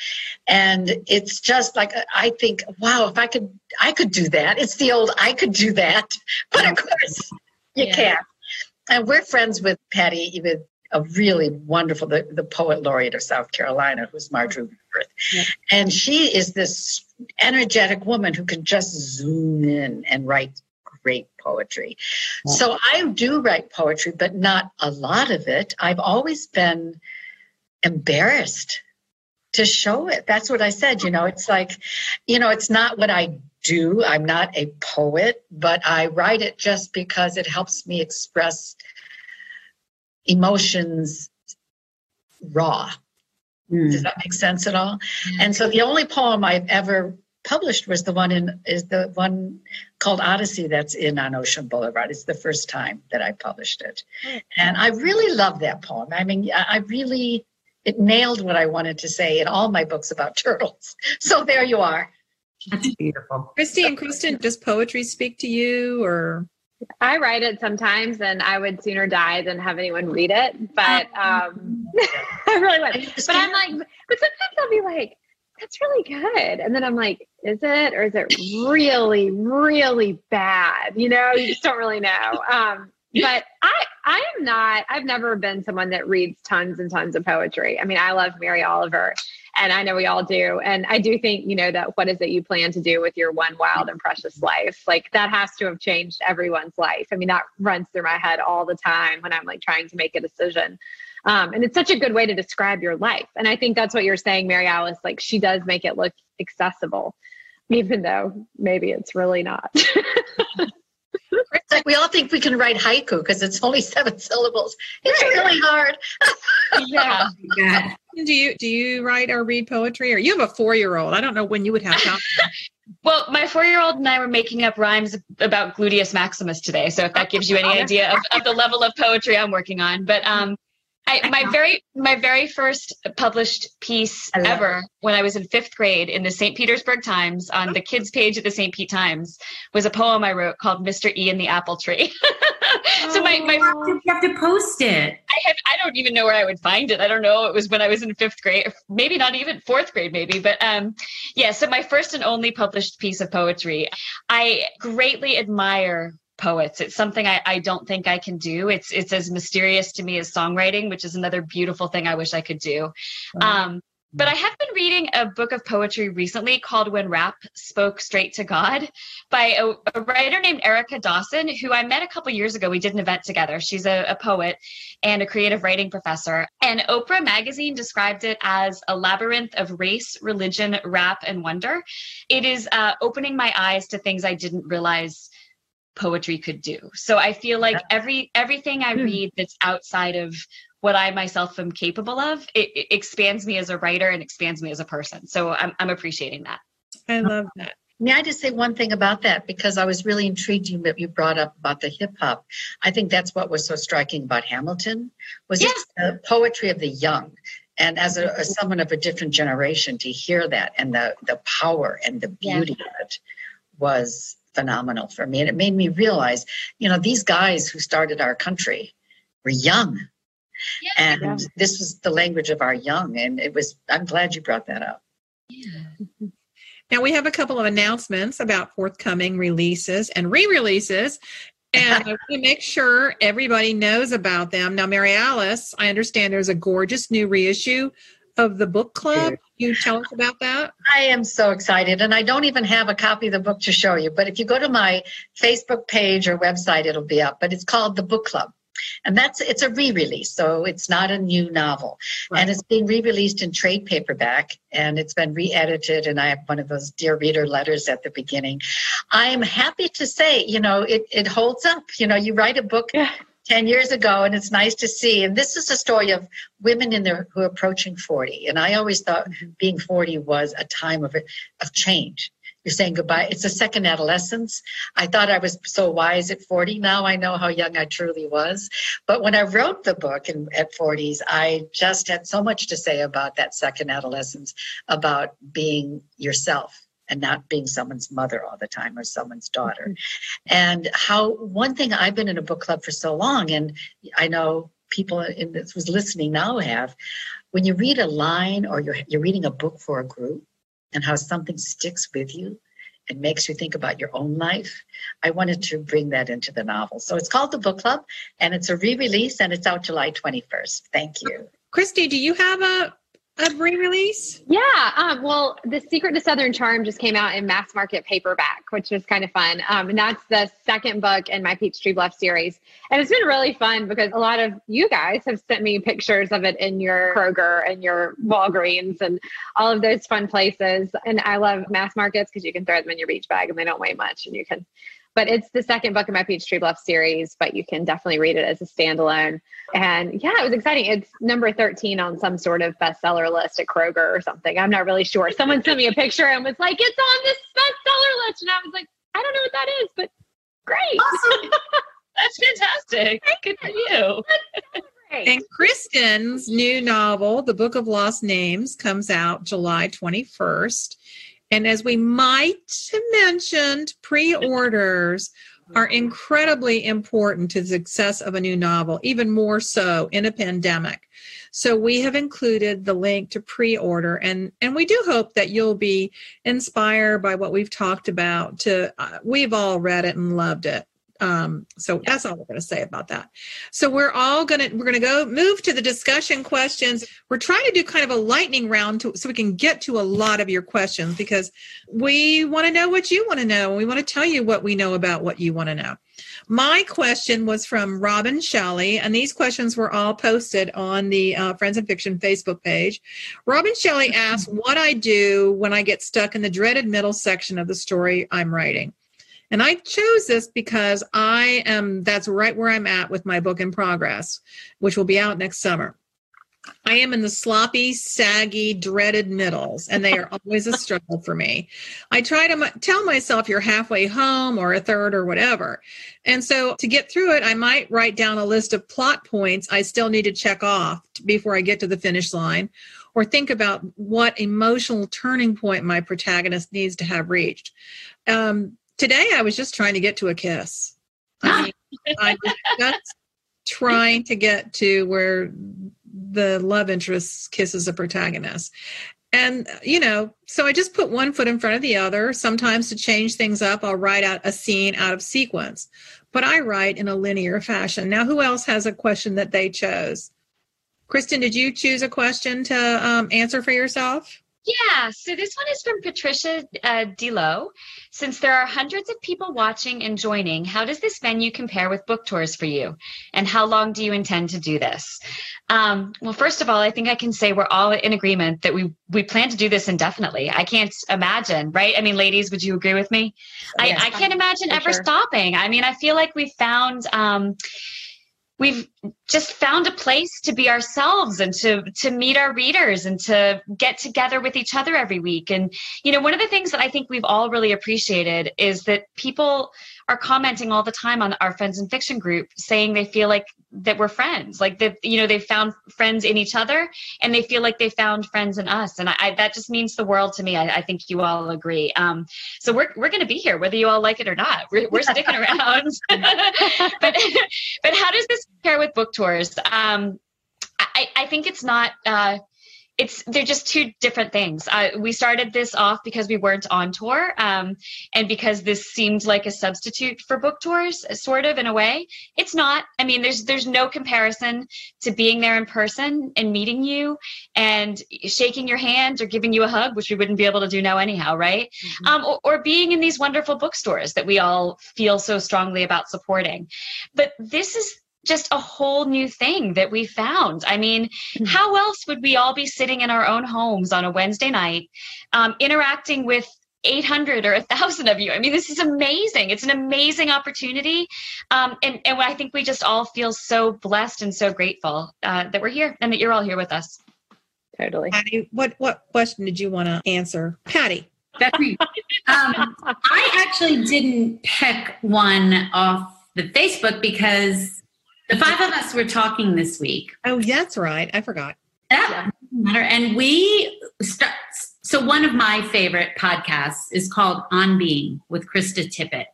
Speaker 1: And it's just like I think, wow, if I could I could do that. It's the old I could do that. But of course you yeah. can't. And we're friends with Patti, with a really wonderful, the, the poet laureate of South Carolina, who's Marjory Wentworth. Yeah. And she is this energetic woman who can just zoom in and write great poetry. Yeah. So I do write poetry, but not a lot of it. I've always been embarrassed to show it. That's what I said. You know, it's like, you know, it's not what I do. I'm not a poet, but I write it just because it helps me express emotions raw. Mm. Does that make sense at all? Mm. And so the only poem I've ever published was the one in is the one called Odyssey that's in on Ocean Boulevard. It's the first time that I published it. And I really love that poem. I mean, I really it nailed what I wanted to say in all my books about turtles. So there you are.
Speaker 5: That's beautiful.
Speaker 2: Christy and Kristen, does poetry speak to you or
Speaker 4: I write it sometimes, and I would sooner die than have anyone read it. But um, I really would. But I'm like, but sometimes I'll be like, that's really good, and then I'm like, is it or is it really, really bad? You know, you just don't really know. Um, but I, I am not. I've never been someone that reads tons and tons of poetry. I mean, I love Mary Oliver, and I know we all do. And I do think, you know, that what is it you plan to do with your one wild and precious life? Like that has to have changed everyone's life. I mean, that runs through my head all the time when I'm like trying to make a decision. Um, and it's such a good way to describe your life. And I think that's what you're saying, Mary Alice. Like she does make it look accessible, even though maybe it's really not.
Speaker 1: It's like we all think we can write haiku because it's only seven syllables. It's really hard.
Speaker 2: yeah. yeah. Do you do you write or read poetry? Or you have a four year old? I don't know when you would have time.
Speaker 3: well, my four year old and I were making up rhymes about gluteus maximus today. So if that gives you any idea of, of the level of poetry I'm working on, but um, I, my very my very first published piece ever it. when I was in fifth grade in the St. Petersburg Times on the kids page of the St. Pete Times was a poem I wrote called Mr. E and the Apple Tree. so my, my
Speaker 5: oh, you have to post it.
Speaker 3: I have I don't even know where I would find it. I don't know. It was when I was in fifth grade, maybe not even fourth grade, maybe. But um, yeah. So my first and only published piece of poetry. I greatly admire poets. It's something I, I don't think I can do. It's it's as mysterious to me as songwriting, which is another beautiful thing I wish I could do. Um, but I have been reading a book of poetry recently called When Rap Spoke Straight to God by a, a writer named Erica Dawson, who I met a couple years ago. We did an event together. She's a, a poet and a creative writing professor. And Oprah Magazine described it as a labyrinth of race, religion, rap, and wonder. It is uh, opening my eyes to things I didn't realize poetry could do. So I feel like every everything I hmm. read that's outside of what I myself am capable of, it, it, expands me as a writer and expands me as a person. So I'm I'm appreciating that.
Speaker 2: I love that.
Speaker 1: May I just say one thing about that? Because I was really intrigued you that you brought up about the hip hop. I think that's what was so striking about Hamilton was
Speaker 3: Yeah.
Speaker 1: it's the poetry of the young. And as a as someone of a different generation, to hear that and the the power and the
Speaker 3: Yeah.
Speaker 1: beauty of it was phenomenal for me. And it made me realize, you know, these guys who started our country were young. And
Speaker 4: Yeah.
Speaker 1: this was the language of our young. And it was I'm glad you brought that up. Yeah.
Speaker 2: Now we have a couple of announcements about forthcoming releases and re-releases. And I want to make sure everybody knows about them. Now, Mary Alice, I understand there's a gorgeous new reissue of the book club. Can you tell us about that?
Speaker 1: I am so excited. And I don't even have a copy of the book to show you. But if you go to my Facebook page or website, it'll be up. But it's called The Book Club. And that's it's a re-release, so it's not a new novel. And it's being re-released in trade paperback and it's been re-edited and I have one of those dear reader letters at the beginning. I'm happy to say, you know, it, it holds up. You know, you write a book
Speaker 4: Yeah.
Speaker 1: 10 years ago and it's nice to see. And this is a story of women in their who are approaching 40 and i always thought being 40 was a time of of change. You're saying goodbye. It's a second adolescence. I thought i was so wise at 40 now i know how young i truly was. But when i wrote the book in, at 40s i just had so much to say about that second adolescence about being yourself and not being someone's mother all the time or someone's daughter mm-hmm. and how one thing I've been in a book club for so long, and I know people in this was listening now have, when you read a line or you're you're reading a book for a group, and how something sticks with you and makes you think about your own life. I wanted to bring that into the novel. So it's called the book club, and it's a re-release, and it's out July 21st. Thank you.
Speaker 2: Christy, do you have a, a re-release?
Speaker 4: Yeah. Um, well, The Secret to Southern Charm just came out in mass market paperback, which was kind of fun. Um, and that's the second book in my Peachtree Bluff series. And it's been really fun because a lot of you guys have sent me pictures of it in your Kroger and your Walgreens and all of those fun places. And I love mass markets because you can throw them in your beach bag and they don't weigh much and you can. But it's the second book in my Peachtree Bluff series, but you can definitely read it as a standalone. And yeah, it was exciting. It's number 13 on some sort of bestseller list at Kroger or something. I'm not really sure. Someone sent me a picture and was like, it's on this bestseller list. And I was like, I don't know what that is, but great.
Speaker 3: Awesome. That's fantastic. Good for you.
Speaker 2: And Kristen's new novel, The Book of Lost Names, comes out July 21st. And as we might have mentioned, pre orders are incredibly important to the success of a new novel, even more so in a pandemic. So we have included the link to pre-order and and we do hope that you'll be inspired by what we've talked about to uh, we've all read it and loved it. Um, so that's all we're going to say about that. So we're all going to we're going to go move to the discussion questions. We're trying to do kind of a lightning round to, so we can get to a lot of your questions because we want to know what you want to know and we want to tell you what we know about what you want to know. My question was from Robin Shelley, and these questions were all posted on the uh, Friends and Fiction Facebook page. Robin Shelley asked what I do when I get stuck in the dreaded middle section of the story I'm writing. And I chose this because I am, that's right where I'm at with my book in progress, which will be out next summer. I am in the sloppy, saggy, dreaded middles, and they are always a struggle for me. I try to m- tell myself you're halfway home or a third or whatever. And so to get through it, I might write down a list of plot points I still need to check off before I get to the finish line, or think about what emotional turning point my protagonist needs to have reached. Um, today, I was just trying to get to a kiss. I mean, I was just trying to get to where the love interest kisses a protagonist. And, you know, so I just put one foot in front of the other. Sometimes to change things up, I'll write out a scene out of sequence, but I write in a linear fashion. Now, who else has a question that they chose? Kristen, did you choose a question to um, answer for yourself?
Speaker 3: Yeah, so this one is from Patricia uh, Delo. Since there are hundreds of people watching and joining, how does this venue compare with book tours for you? And how long do you intend to do this? Um, well, first of all, I think I can say we're all in agreement that we we plan to do this indefinitely. I can't imagine, right? I mean, ladies, would you agree with me? I, I can't imagine ever
Speaker 4: sure.
Speaker 3: stopping. I mean, I feel like we found. Um, We've just found a place to be ourselves and to to meet our readers and to get together with each other every week. And you know one of the things that i think we've all really appreciated is that people are commenting all the time on our friends and fiction group saying they feel like that we're friends like that you know they found friends in each other and they feel like they found friends in us. And I, I that just means the world to me. I, I think you all agree. Um, so we're, we're going to be here whether you all like it or not. We're, we're sticking around. But but how does this pair with book tours? Um, I, I think it's not uh, it's they're just two different things. Uh, we started this off because we weren't on tour, um, and because this seemed like a substitute for book tours, sort of in a way. It's not. I mean, there's there's no comparison to being there in person and meeting you and shaking your hand or giving you a hug, which we wouldn't be able to do now anyhow, right? Mm-hmm. Um, or, or being in these wonderful bookstores that we all feel so strongly about supporting. But this is just a whole new thing that we found. I mean, mm-hmm. how else would we all be sitting in our own homes on a Wednesday night, um, interacting with 800 or 1,000 of you? I mean, this is amazing. It's an amazing opportunity. Um, and, and I think we just all feel so blessed and so grateful uh, that we're here and that you're all here with us.
Speaker 4: Totally.
Speaker 2: Patti, what, what question did you want to answer? Patti.
Speaker 5: That's me. um, I actually didn't pick one off the Facebook because the five of us were talking this week.
Speaker 2: Oh, that's right. I forgot.
Speaker 5: That matter. And we start. So one of my favorite podcasts is called On Being with Krista Tippett.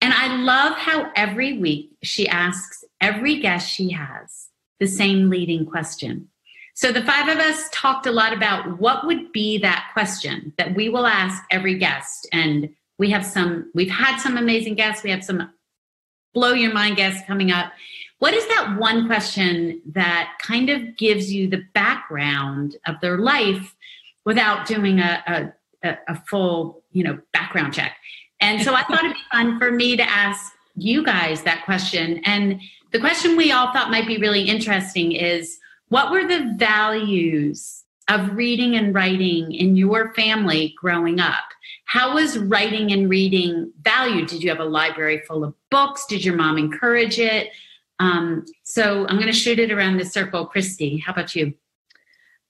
Speaker 5: And I love how every week she asks every guest she has the same leading question. So the five of us talked a lot about what would be that question that we will ask every guest. And we have some, we've had some amazing guests. We have some blow your mind guests coming up. What is that one question that kind of gives you the background of their life without doing a, a, a full, you know, background check? And so I thought it'd be fun for me to ask you guys that question. And the question we all thought might be really interesting is what were the values of reading and writing in your family growing up? How was writing and reading valued? Did you have a library full of books? Did your mom encourage it? Um, so I'm going to shoot it around the circle. Kristy, how about you?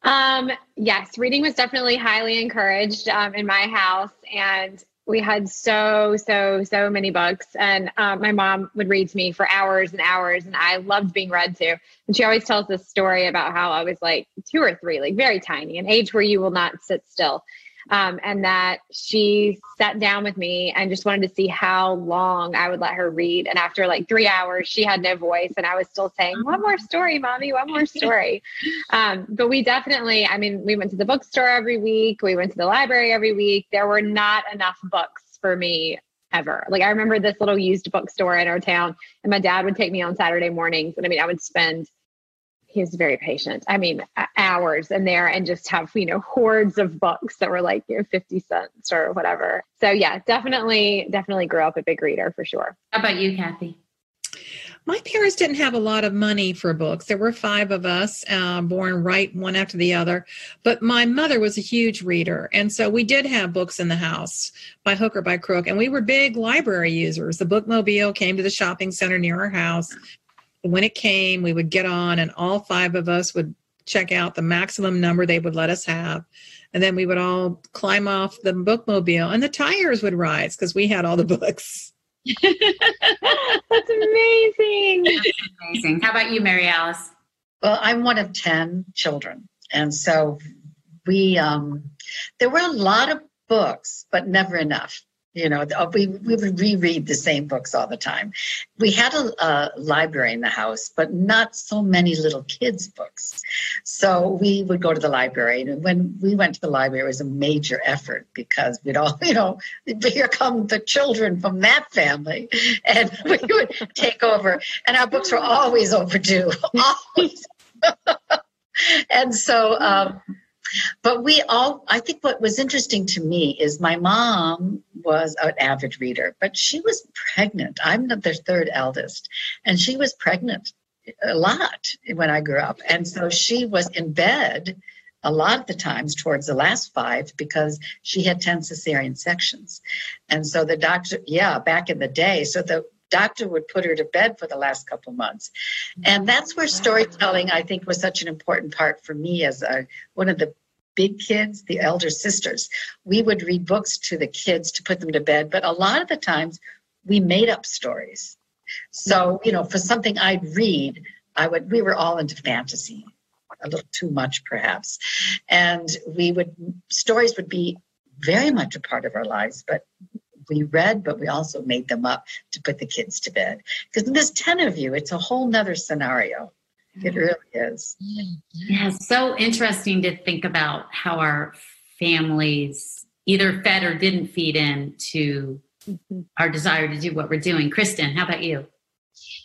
Speaker 4: Um, yes, reading was definitely highly encouraged um, in my house. And we had so, so, so many books. And um, my mom would read to me for hours and hours. And I loved being read to. And she always tells this story about how I was like two or three, like very tiny, an age where you will not sit still um, and that she sat down with me and just wanted to see how long I would let her read. And after like three hours, she had no voice, and I was still saying, "One more story, mommy, one more story." um, but we definitely, I mean, we went to the bookstore every week, we went to the library every week. There were not enough books for me ever. Like I remember this little used bookstore in our town, and my dad would take me on Saturday mornings, and I mean, I would spend he's very patient. I mean, hours in there and just have, you know, hordes of books that were like, you know, 50 cents or whatever. So yeah, definitely, definitely grew up a big reader for sure.
Speaker 5: How about you, Kathy?
Speaker 2: My parents didn't have a lot of money for books. There were five of us, uh, born right one after the other. But my mother was a huge reader. And so we did have books in the house by hook or by crook. And we were big library users. The bookmobile came to the shopping center near our house when it came, we would get on, and all five of us would check out the maximum number they would let us have. And then we would all climb off the bookmobile, and the tires would rise because we had all the books.
Speaker 4: That's amazing. That's
Speaker 5: amazing. How about you, Mary Alice?
Speaker 1: Well, I'm one of 10 children. And so we, um, there were a lot of books, but never enough. You know, uh, we, we would reread the same books all the time. We had a, a, library in the house, but not so many little kids' books. So we would go to the library. And when we went to the library, it was a major effort because we'd all, you know, here come the children from that family. And we would take over. And our books were always overdue, always. and so, um, but we all, I think what was interesting to me is my mom was an avid reader, but she was pregnant. I'm the third eldest, and she was pregnant a lot when I grew up. And so she was in bed a lot of the times towards the last five because she had 10 cesarean sections. And so the doctor, yeah, back in the day, so the doctor would put her to bed for the last couple months. And that's where storytelling, I think, was such an important part for me as a, one of the big kids, the elder sisters. We would read books to the kids to put them to bed, but a lot of the times we made up stories. So, you know, for something I'd read, I would, we were all into fantasy, a little too much perhaps. And we would, stories would be very much a part of our lives, but we read, but we also made them up to put the kids to bed. Because there's 10 of you, it's a whole nother scenario. It really is.
Speaker 7: Yeah, so interesting to think about how our families either fed or didn't feed into mm-hmm. our desire to do what we're doing. Kristin, how about you?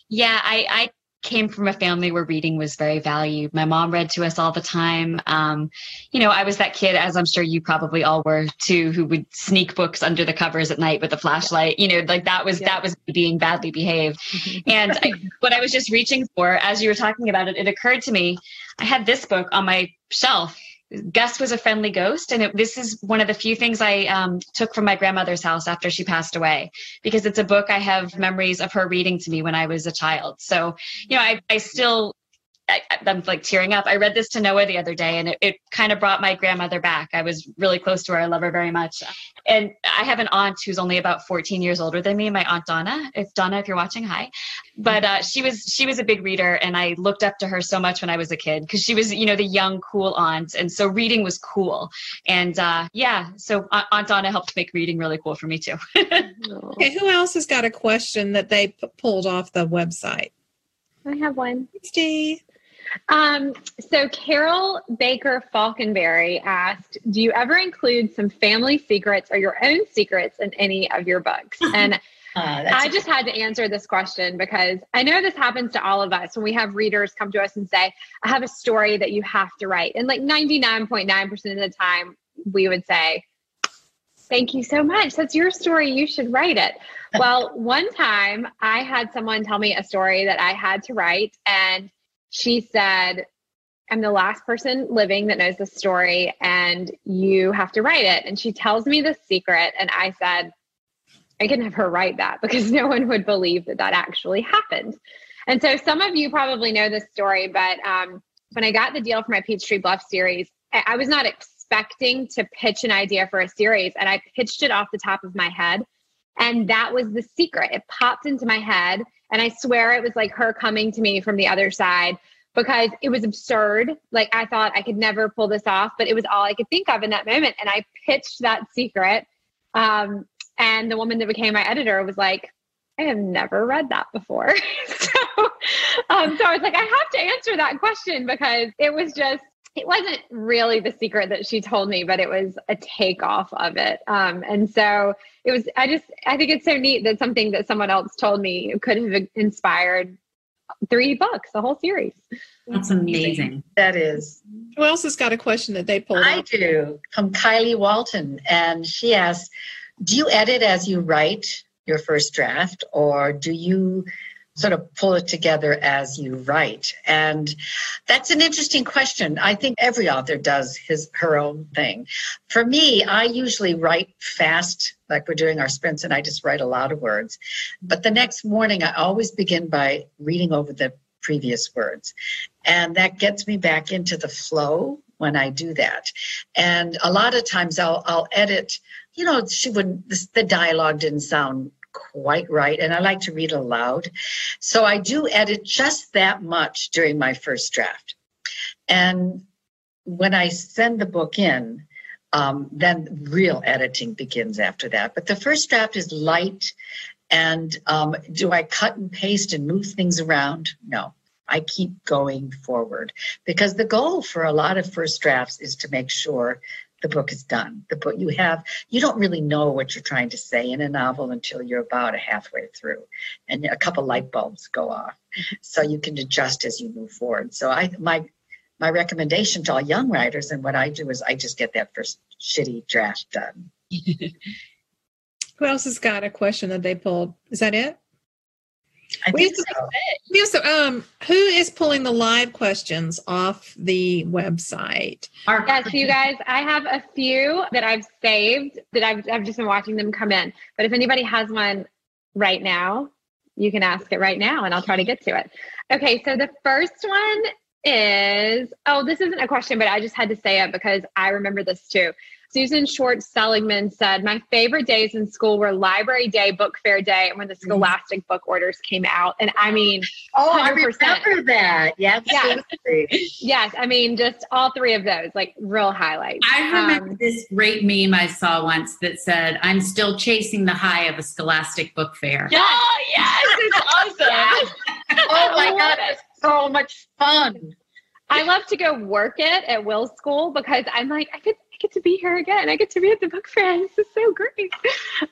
Speaker 3: Yeah, I, I came from a family where reading was very valued. My mom read to us all the time. Um, you know, I was that kid, as I'm sure you probably all were too, who would sneak books under the covers at night with a flashlight. You know, like that was yeah. that was being badly behaved. Mm-hmm. And I, what I was just reaching for, as you were talking about it, it occurred to me. I had this book on my shelf Gus was a friendly ghost. And it, this is one of the few things I um, took from my grandmother's house after she passed away, because it's a book I have memories of her reading to me when I was a child. So, you know, I, I still I, am like tearing up. I read this to Noah the other day and it, it kind of brought my grandmother back. I was really close to her. I love her very much. And I have an aunt who's only about 14 years older than me, my aunt Donna. If Donna, if you're watching, hi. But uh, she was she was a big reader and I looked up to her so much when I was a kid because she was, you know, the young, cool aunt. And so reading was cool. And uh, yeah, so Aunt Donna helped make reading really cool for me too.
Speaker 2: okay, who else has got a question that they p- pulled off the website?
Speaker 4: I have one.
Speaker 2: Steve.
Speaker 4: Um, so Carol Baker Falconberry asked, "Do you ever include some family secrets or your own secrets in any of your books?" And uh, I just had to answer this question because I know this happens to all of us when we have readers come to us and say, "I have a story that you have to write," and like ninety nine point nine percent of the time, we would say, "Thank you so much. That's your story. You should write it." well, one time I had someone tell me a story that I had to write, and she said, I'm the last person living that knows the story, and you have to write it. And she tells me the secret. And I said, I can never write that because no one would believe that that actually happened. And so some of you probably know this story, but um, when I got the deal for my Peachtree Bluff series, I, I was not expecting to pitch an idea for a series, and I pitched it off the top of my head. And that was the secret. It popped into my head. And I swear it was like her coming to me from the other side because it was absurd. Like I thought I could never pull this off, but it was all I could think of in that moment. And I pitched that secret. Um, and the woman that became my editor was like, I have never read that before. so, um, so I was like, I have to answer that question because it was just it wasn't really the secret that she told me, but it was a takeoff of it. Um, and so it was, I just, I think it's so neat that something that someone else told me could have inspired three books, a whole series.
Speaker 7: That's amazing.
Speaker 1: That is.
Speaker 2: Who else has got a question that they pulled?
Speaker 1: I up? do from Kylie Walton. And she asks, do you edit as you write your first draft or do you sort of pull it together as you write? And that's an interesting question. I think every author does his her own thing. For me, I usually write fast, like we're doing our sprints, and I just write a lot of words. But the next morning, I always begin by reading over the previous words. And that gets me back into the flow when I do that. And a lot of times I'll I'll edit, you know, she wouldn't the dialogue didn't sound quite right. And I like to read aloud. So I do edit just that much during my first draft. And when I send the book in, um, then real editing begins after that. But the first draft is light. And um, do I cut and paste and move things around? No. I keep going forward because the goal for a lot of first drafts is to make sure the book is done. The book you have, you don't really know what you're trying to say in a novel until you're about a halfway through, and a couple light bulbs go off. So you can adjust as you move forward. So I my my recommendation to all young writers and what I do is I just get that first shitty draft done.
Speaker 2: Who else has got a question that they pulled? Is that it?
Speaker 1: I we think so.
Speaker 2: We also, um, who is pulling the live questions off the website?
Speaker 4: Yeah, so you guys, I have a few that I've saved that I've, I've just been watching them come in. But if anybody has one right now, You can ask it right now and I'll try to get to it. Okay, so the first one is oh, this isn't a question, but I just had to say it because I remember this too. Susan Schwartz Seligman said, My favorite days in school were library day, book fair day, and when the Scholastic book orders came out. And I mean,
Speaker 1: Oh, I
Speaker 4: 100%.
Speaker 1: remember that. Yeah,
Speaker 4: Yes.
Speaker 1: absolutely.
Speaker 4: yes, I mean, just all three of those, like real highlights.
Speaker 5: I remember
Speaker 4: Um,
Speaker 5: this great meme I saw once that said, I'm still chasing the high of a scholastic book fair.
Speaker 3: Yeah, yes, it's awesome.
Speaker 1: Oh my God, it's so much fun.
Speaker 4: I love to go work it at Will's school because I'm like, I get, I get to be here again. I get to be at the book fair. This is so great.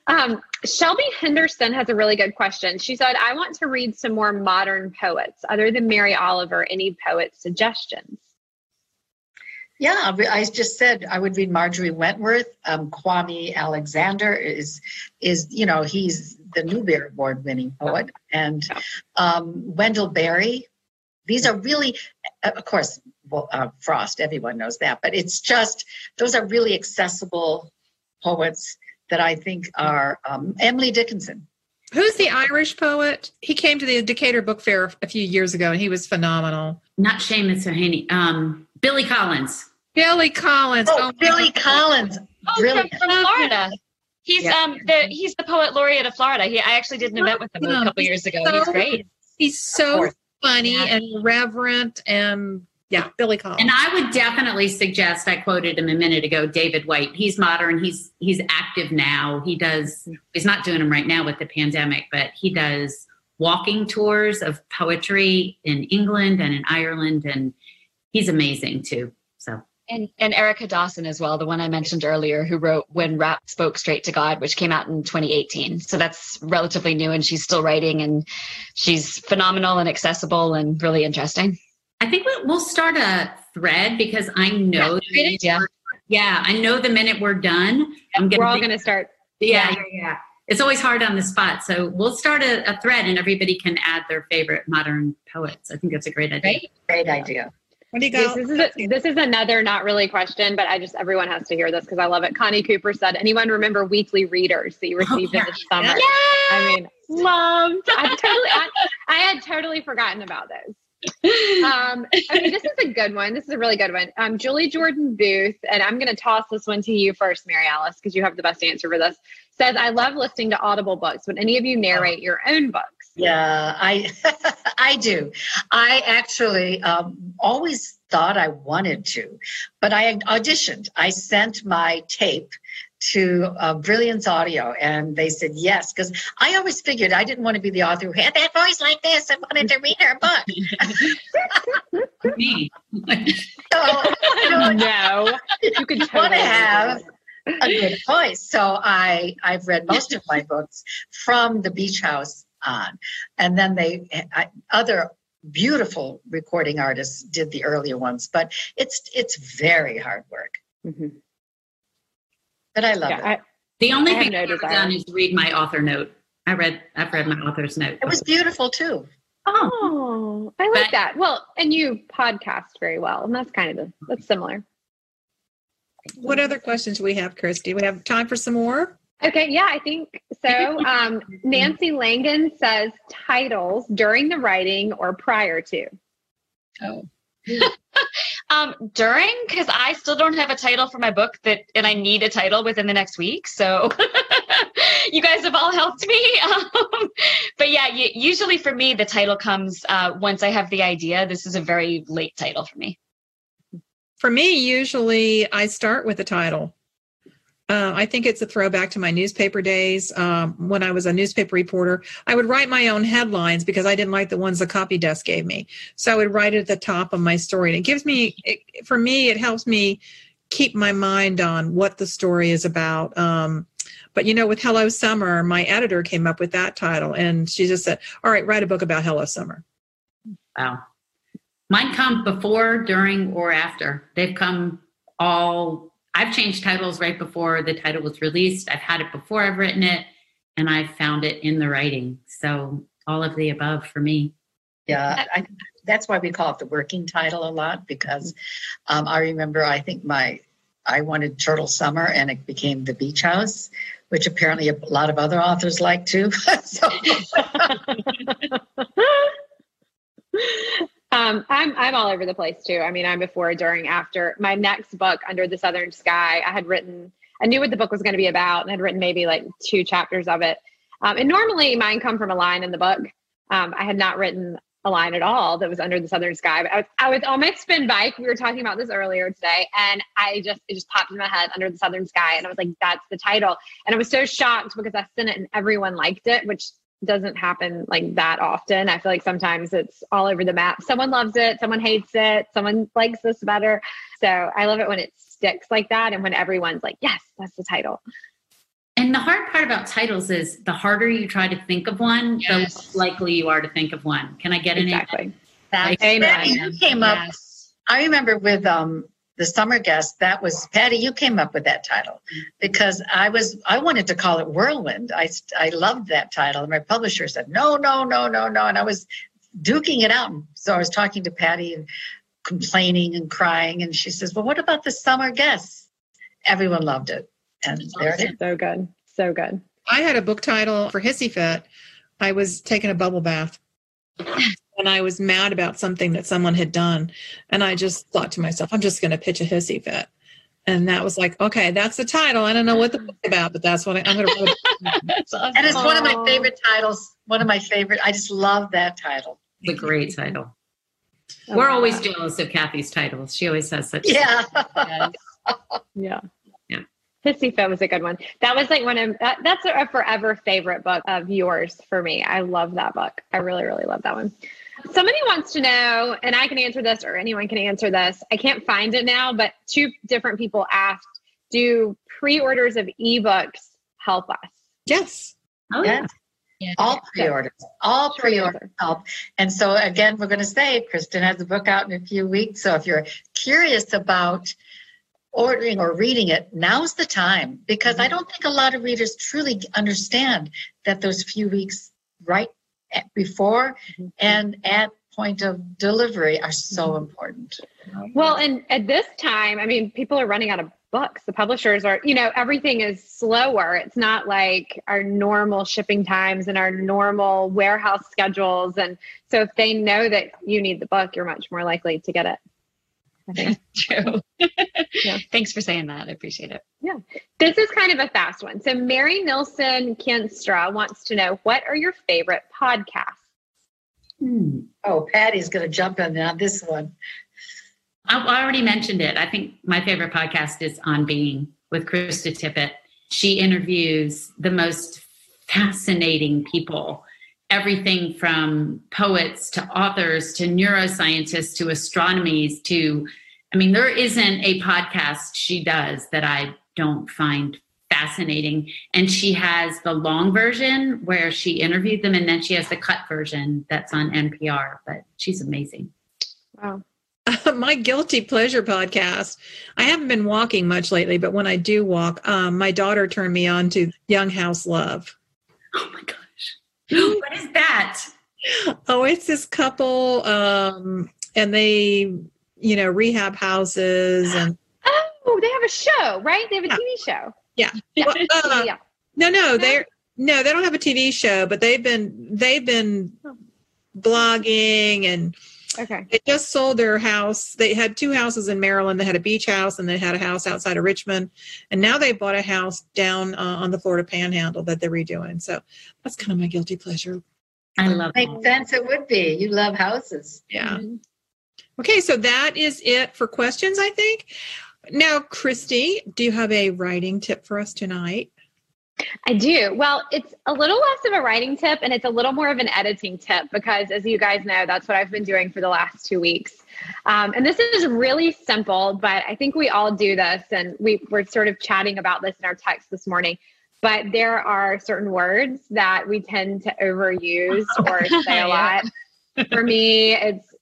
Speaker 4: Um, Shelby Henderson has a really good question. She said, I want to read some more modern poets other than Mary Oliver. Any poet suggestions?
Speaker 1: Yeah, I just said I would read Marjory Wentworth. Um, Kwame Alexander is, is you know, he's the Newbery Award winning poet, and um, Wendell Berry. These are really, uh, of course, well, uh, Frost. Everyone knows that, but it's just those are really accessible poets that I think are um, Emily Dickinson.
Speaker 2: Who's the Irish poet? He came to the Decatur Book Fair a few years ago, and he was phenomenal.
Speaker 5: Not Seamus O'Haney. Um, Billy Collins.
Speaker 2: Billy Collins.
Speaker 1: Oh,
Speaker 2: my
Speaker 1: Billy Collins,
Speaker 3: Oh,
Speaker 1: brilliant.
Speaker 3: from, from Florida. He's
Speaker 5: Yeah.
Speaker 3: um the he's the poet laureate of Florida. He I actually did an event with him a couple years ago. He's great.
Speaker 2: He's so funny
Speaker 3: Yeah.
Speaker 2: and reverent, and yeah, Billy Collins.
Speaker 5: And I would definitely suggest, I quoted him a minute ago, David Whyte. He's modern. He's he's active now. He does he's not doing them right now with the pandemic, but he does walking tours of poetry in England and in Ireland and he's amazing too. So
Speaker 3: And and Erica Dawson as well, the one I mentioned earlier, who wrote When Rap Spoke Straight to God, which came out in 2018. So that's relatively new and she's still writing and she's phenomenal and accessible and really interesting.
Speaker 5: I think we- we'll start a thread because I know the
Speaker 3: great
Speaker 5: minute
Speaker 3: idea.
Speaker 5: yeah, I know the minute we're done, I'm gonna
Speaker 4: We're all going to start.
Speaker 5: yeah, yeah, yeah. It's always hard on the spot. So we'll start a, a thread and everybody can add their favorite modern poets. I think that's a great idea.
Speaker 3: Right?
Speaker 1: Great idea.
Speaker 2: what do you
Speaker 4: This, this is a, this is another not really question, but I just everyone has to hear this because I love it. Connie Cooper said, "Anyone remember weekly readers that you oh, received in the summer?" I mean, loved. I totally, I, I had totally forgotten about those. Um, this is a good one. This is a really good one. Um, Julie Jordan Booth, and I'm going to toss this one to you first, Mary Alice, because you have the best answer for this. Says, "I love listening to Audible books. Would any of you narrate your own books?"
Speaker 1: Yeah, I I do. I actually um, always thought I wanted to, but I auditioned. I sent my tape to uh, Brilliance Audio, and they said yes because I always figured I didn't want to be the author who had that voice like this. I wanted to read her book.
Speaker 5: Me.
Speaker 1: So you know,
Speaker 4: no, you could
Speaker 1: you want to have a good voice. So I I've read most of my books from the beach house on, and then they I, other beautiful recording artists did the earlier ones, but it's it's very hard work.
Speaker 4: Mhm.
Speaker 1: But I love
Speaker 4: Yeah,
Speaker 1: it.
Speaker 4: I,
Speaker 5: The only
Speaker 4: I
Speaker 5: thing
Speaker 4: no
Speaker 5: I've ever
Speaker 4: desire.
Speaker 5: done is read my author note. I read I've read my author's note.
Speaker 1: it was beautiful too.
Speaker 5: oh,
Speaker 4: Oh, I like
Speaker 5: But-
Speaker 4: that. Well, and you podcast very well, and that's kind of the, that's similar.
Speaker 2: What other questions do we have, Kristy? We have time for some more.
Speaker 4: Okay, yeah, I think so. Um, Nancy Langan says titles during the writing or prior to.
Speaker 3: Um, during because I still don't have a title for my book that, and I need a title within the next week. So you guys have all helped me. Um, but yeah, usually for me, the title comes uh, once I have the idea. This is a very late title for me.
Speaker 2: For me, usually I start with the title. Uh, I think it's a throwback to my newspaper days. Um, when I was a newspaper reporter, I would write my own headlines because I didn't like the ones the copy desk gave me. So I would write it at the top of my story. And it gives me, it, for me, it helps me keep my mind on what the story is about. Um, but you know, with Hello Summer, my editor came up with that title and she just said, All right, write a book about Hello Summer.
Speaker 5: wow. Mine come before, during, or after. They've come all I've changed titles right before the title was released. I've had it before I've written it, and I found it in the writing. So all of the above for me.
Speaker 1: Yeah, I, that's why we call it the working title a lot because um, I remember I think my I wanted Turtle Summer, and it became The Beach House, which apparently a lot of other authors like too. so,
Speaker 4: um, I'm I'm all over the place too. I mean, I'm before, during, after. My next book, Under the Southern Sky, I had written. I knew what the book was going to be about, and had written maybe like two chapters of it. Um, and normally, mine come from a line in the book. Um, I had not written a line at all that was under the southern sky. But I was, I was on my spin bike. We were talking about this earlier today, and I just it just popped in my head under the southern sky, and I was like, "That's the title." And I was so shocked because I sent it and everyone liked it, which doesn't happen like that often. I feel like sometimes it's all over the map. Someone loves it, someone hates it, someone likes this better. So I love it when it sticks like that, and when everyone's like, "Yes, that's the title."
Speaker 7: And the hard part about titles is the harder you try to think of one, yes. the less likely you are to think of one. Can I get an
Speaker 4: exactly?
Speaker 1: Like, Patti, you came up. Yes. I remember with um, the summer guest. That was Patti. You came up with that title because I was I wanted to call it Whirlwind. I I loved that title, and my publisher said no, no, no, no, no, and I was duking it out. So I was talking to Patti and complaining and crying, and she says, "Well, what about the summer guests?" Everyone loved it. And there it is.
Speaker 4: So good. So good.
Speaker 2: I had a book title for Hissy Fit. I was taking a bubble bath and I was mad about something that someone had done. And I just thought to myself, I'm just going to pitch a hissy fit. And that was like, okay, that's the title. I don't know what the book's about, but that's what I, am going to
Speaker 1: write. awesome. And it's one of my favorite titles. One of my favorite. I just love that title.
Speaker 7: The great title. Oh, We're always jealous of Kathy's titles. She always says such.
Speaker 1: Yeah.
Speaker 4: yeah. Yeah. Hissy Fit was a good one. That was like one of that, that's a forever favorite book of yours for me. I love that book. I really, really love that one. Somebody wants to know, and I can answer this or anyone can answer this. I can't find it now, but two different people asked, do pre-orders of ebooks help us?
Speaker 2: Yes.
Speaker 1: Oh yeah. yeah. All pre-orders, all pre-orders help. And so again, we're going to say Kristin has a book out in a few weeks. So if you're curious about ordering or reading it, now's the time because I mm-hmm. don't think a lot of readers truly understand that those few weeks right before mm-hmm. and at point of delivery are so mm-hmm. important.
Speaker 4: Well, and at this time, I mean, people are running out of books. The publishers are, you know, everything is slower. It's not like our normal shipping times and our normal warehouse schedules. And so if they know that you need the book, you're much more likely to get it.
Speaker 3: I think. True. yeah. Thanks for saying that. I appreciate it.
Speaker 4: Yeah. This is kind of a fast one. So Mary Nilsson Kinstra wants to know what are your favorite podcasts?
Speaker 1: Hmm. Oh, Patti's going to jump in on this one.
Speaker 7: I've already mentioned it. I think my favorite podcast is On Being with Krista Tippett. She interviews the most fascinating people everything from poets to authors to neuroscientists to astronomies to i mean there isn't a podcast she does that i don't find fascinating. And she has the long version where she interviewed them and then she has the cut version that's on npr but she's amazing.
Speaker 4: Wow.
Speaker 2: My guilty pleasure podcast. I haven't been walking much lately but when i do walk um, my daughter turned me on to young house love.
Speaker 7: Oh my god what is that?
Speaker 2: Oh, it's this couple, um, and they, you know, rehab houses and.
Speaker 4: Oh, they have a show, right? They have a yeah. TV show.
Speaker 2: Yeah. yeah. Well, uh, yeah. No, no, they're no, they don't have a TV show, but they've been they've been blogging and
Speaker 4: Okay.
Speaker 2: They just sold their house. They had two houses in Maryland. They had a beach house and they had a house outside of Richmond. And now they bought a house down uh, on the Florida Panhandle that they're redoing. So that's kind of my guilty pleasure.
Speaker 7: I love
Speaker 1: Makes that. sense. It would be. You love houses.
Speaker 2: Yeah. Mm-hmm. Okay, so that is it for questions, I think. Now, Kristy, do you have a writing tip for us tonight?
Speaker 4: I do. Well, it's a little less of a writing tip and it's a little more of an editing tip because, as you guys know, that's what I've been doing for the last two weeks. Um, and this is really simple, but I think we all do this. And we were sort of chatting about this in our text this morning. But there are certain words that we tend to overuse or say a lot. For me, it's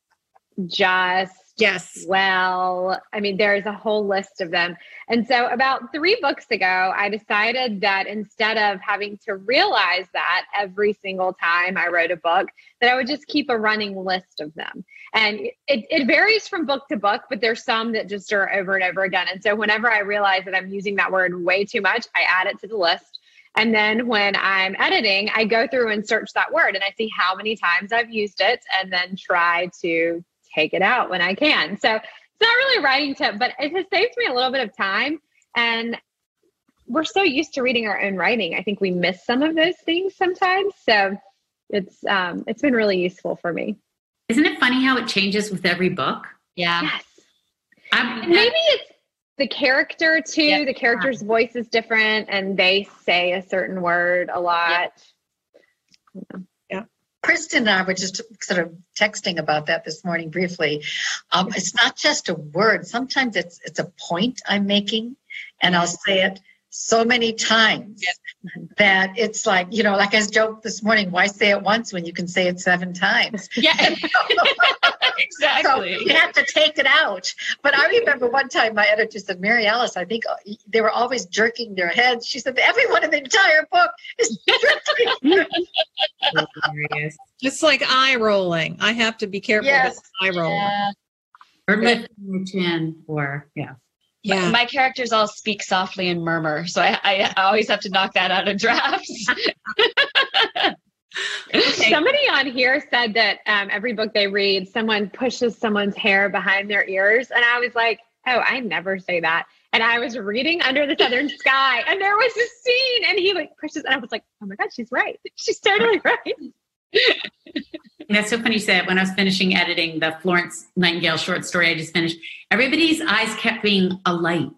Speaker 4: just
Speaker 2: Yes.
Speaker 4: Well, I mean, there's a whole list of them. And so, about three books ago, I decided that instead of having to realize that every single time I wrote a book, that I would just keep a running list of them. And it, it varies from book to book, but there's some that just are over and over again. And so whenever I realize that I'm using that word way too much, I add it to the list. And then when I'm editing, I go through and search that word and I see how many times I've used it and then try to take it out when I can. So it's not really a writing tip, but it has saved me a little bit of time. And we're so used to reading our own writing. I think we miss some of those things sometimes. So it's um, it's been really useful for me.
Speaker 5: Isn't it funny how it changes with every book?
Speaker 3: Yeah.
Speaker 4: Yes. Maybe it's the character too.
Speaker 3: Yeah.
Speaker 4: The character's voice is different and they say a certain word a lot.
Speaker 1: Kristin and I were just sort of texting about that this morning briefly. Um, it's not just a word. Sometimes it's it's a point I'm making, and I'll say it so many times that it's like you know, like I joked this morning. Why say it once when you can say it seven times?
Speaker 3: Yeah.
Speaker 1: So
Speaker 3: exactly.
Speaker 1: you have to take it out. But I remember one time my editor said, Mary Alice, I think uh, they were always jerking their heads. She said, everyone in the entire book is.
Speaker 5: Hilarious.
Speaker 2: It's like eye rolling. I have to be careful
Speaker 1: Yes.
Speaker 2: with eye rolling.
Speaker 3: Yeah.
Speaker 5: or lifting your chin, or yeah.
Speaker 2: Yeah.
Speaker 3: My characters all speak softly and murmur, so I, I always have to knock that out of drafts.
Speaker 4: Somebody on here said that um, every book they read, someone pushes someone's hair behind their ears. And I was like, oh, I never say that. And I was reading Under the Southern Sky, and there was a scene, and he like pushes, and I was like, oh my God, she's right. She's totally right.
Speaker 5: That's so funny you say it. When I was finishing editing the Florence Nightingale short story I just finished, everybody's eyes kept being alight.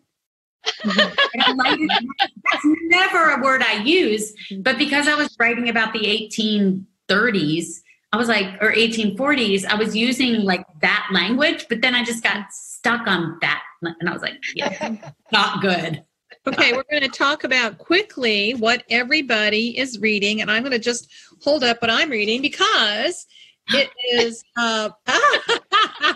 Speaker 5: That's never a word I use, but because I was writing about the 1830s, I was like, or 1840s, I was using like that language, but then I just got stuck on that. And I was like, yeah, not good.
Speaker 2: Okay, we're going to talk about quickly what everybody is reading, and I'm going to just hold up what I'm reading because it is. Uh,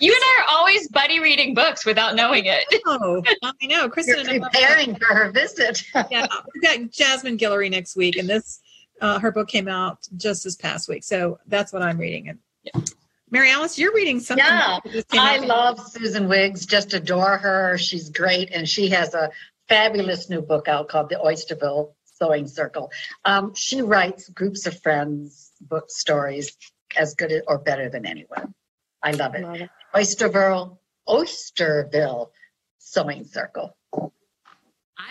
Speaker 3: you and I are always buddy reading books without knowing it.
Speaker 2: oh, I know, Kristin
Speaker 1: You're
Speaker 2: and I.
Speaker 1: preparing for her visit.
Speaker 2: Yeah, we've got Jasmine Guillory next week, and this uh, her book came out just this past week, so that's what I'm reading. And Mary Alice, you're reading something.
Speaker 1: Yeah,
Speaker 2: that just came
Speaker 1: I love Susan Wiggs, just adore her. She's great, and she has a fabulous new book out called The Oysterville Sewing Circle. Um, she writes groups of friends book stories as good or better than anyone. I love it.
Speaker 4: Love it.
Speaker 1: Oysterville, Oysterville Sewing Circle.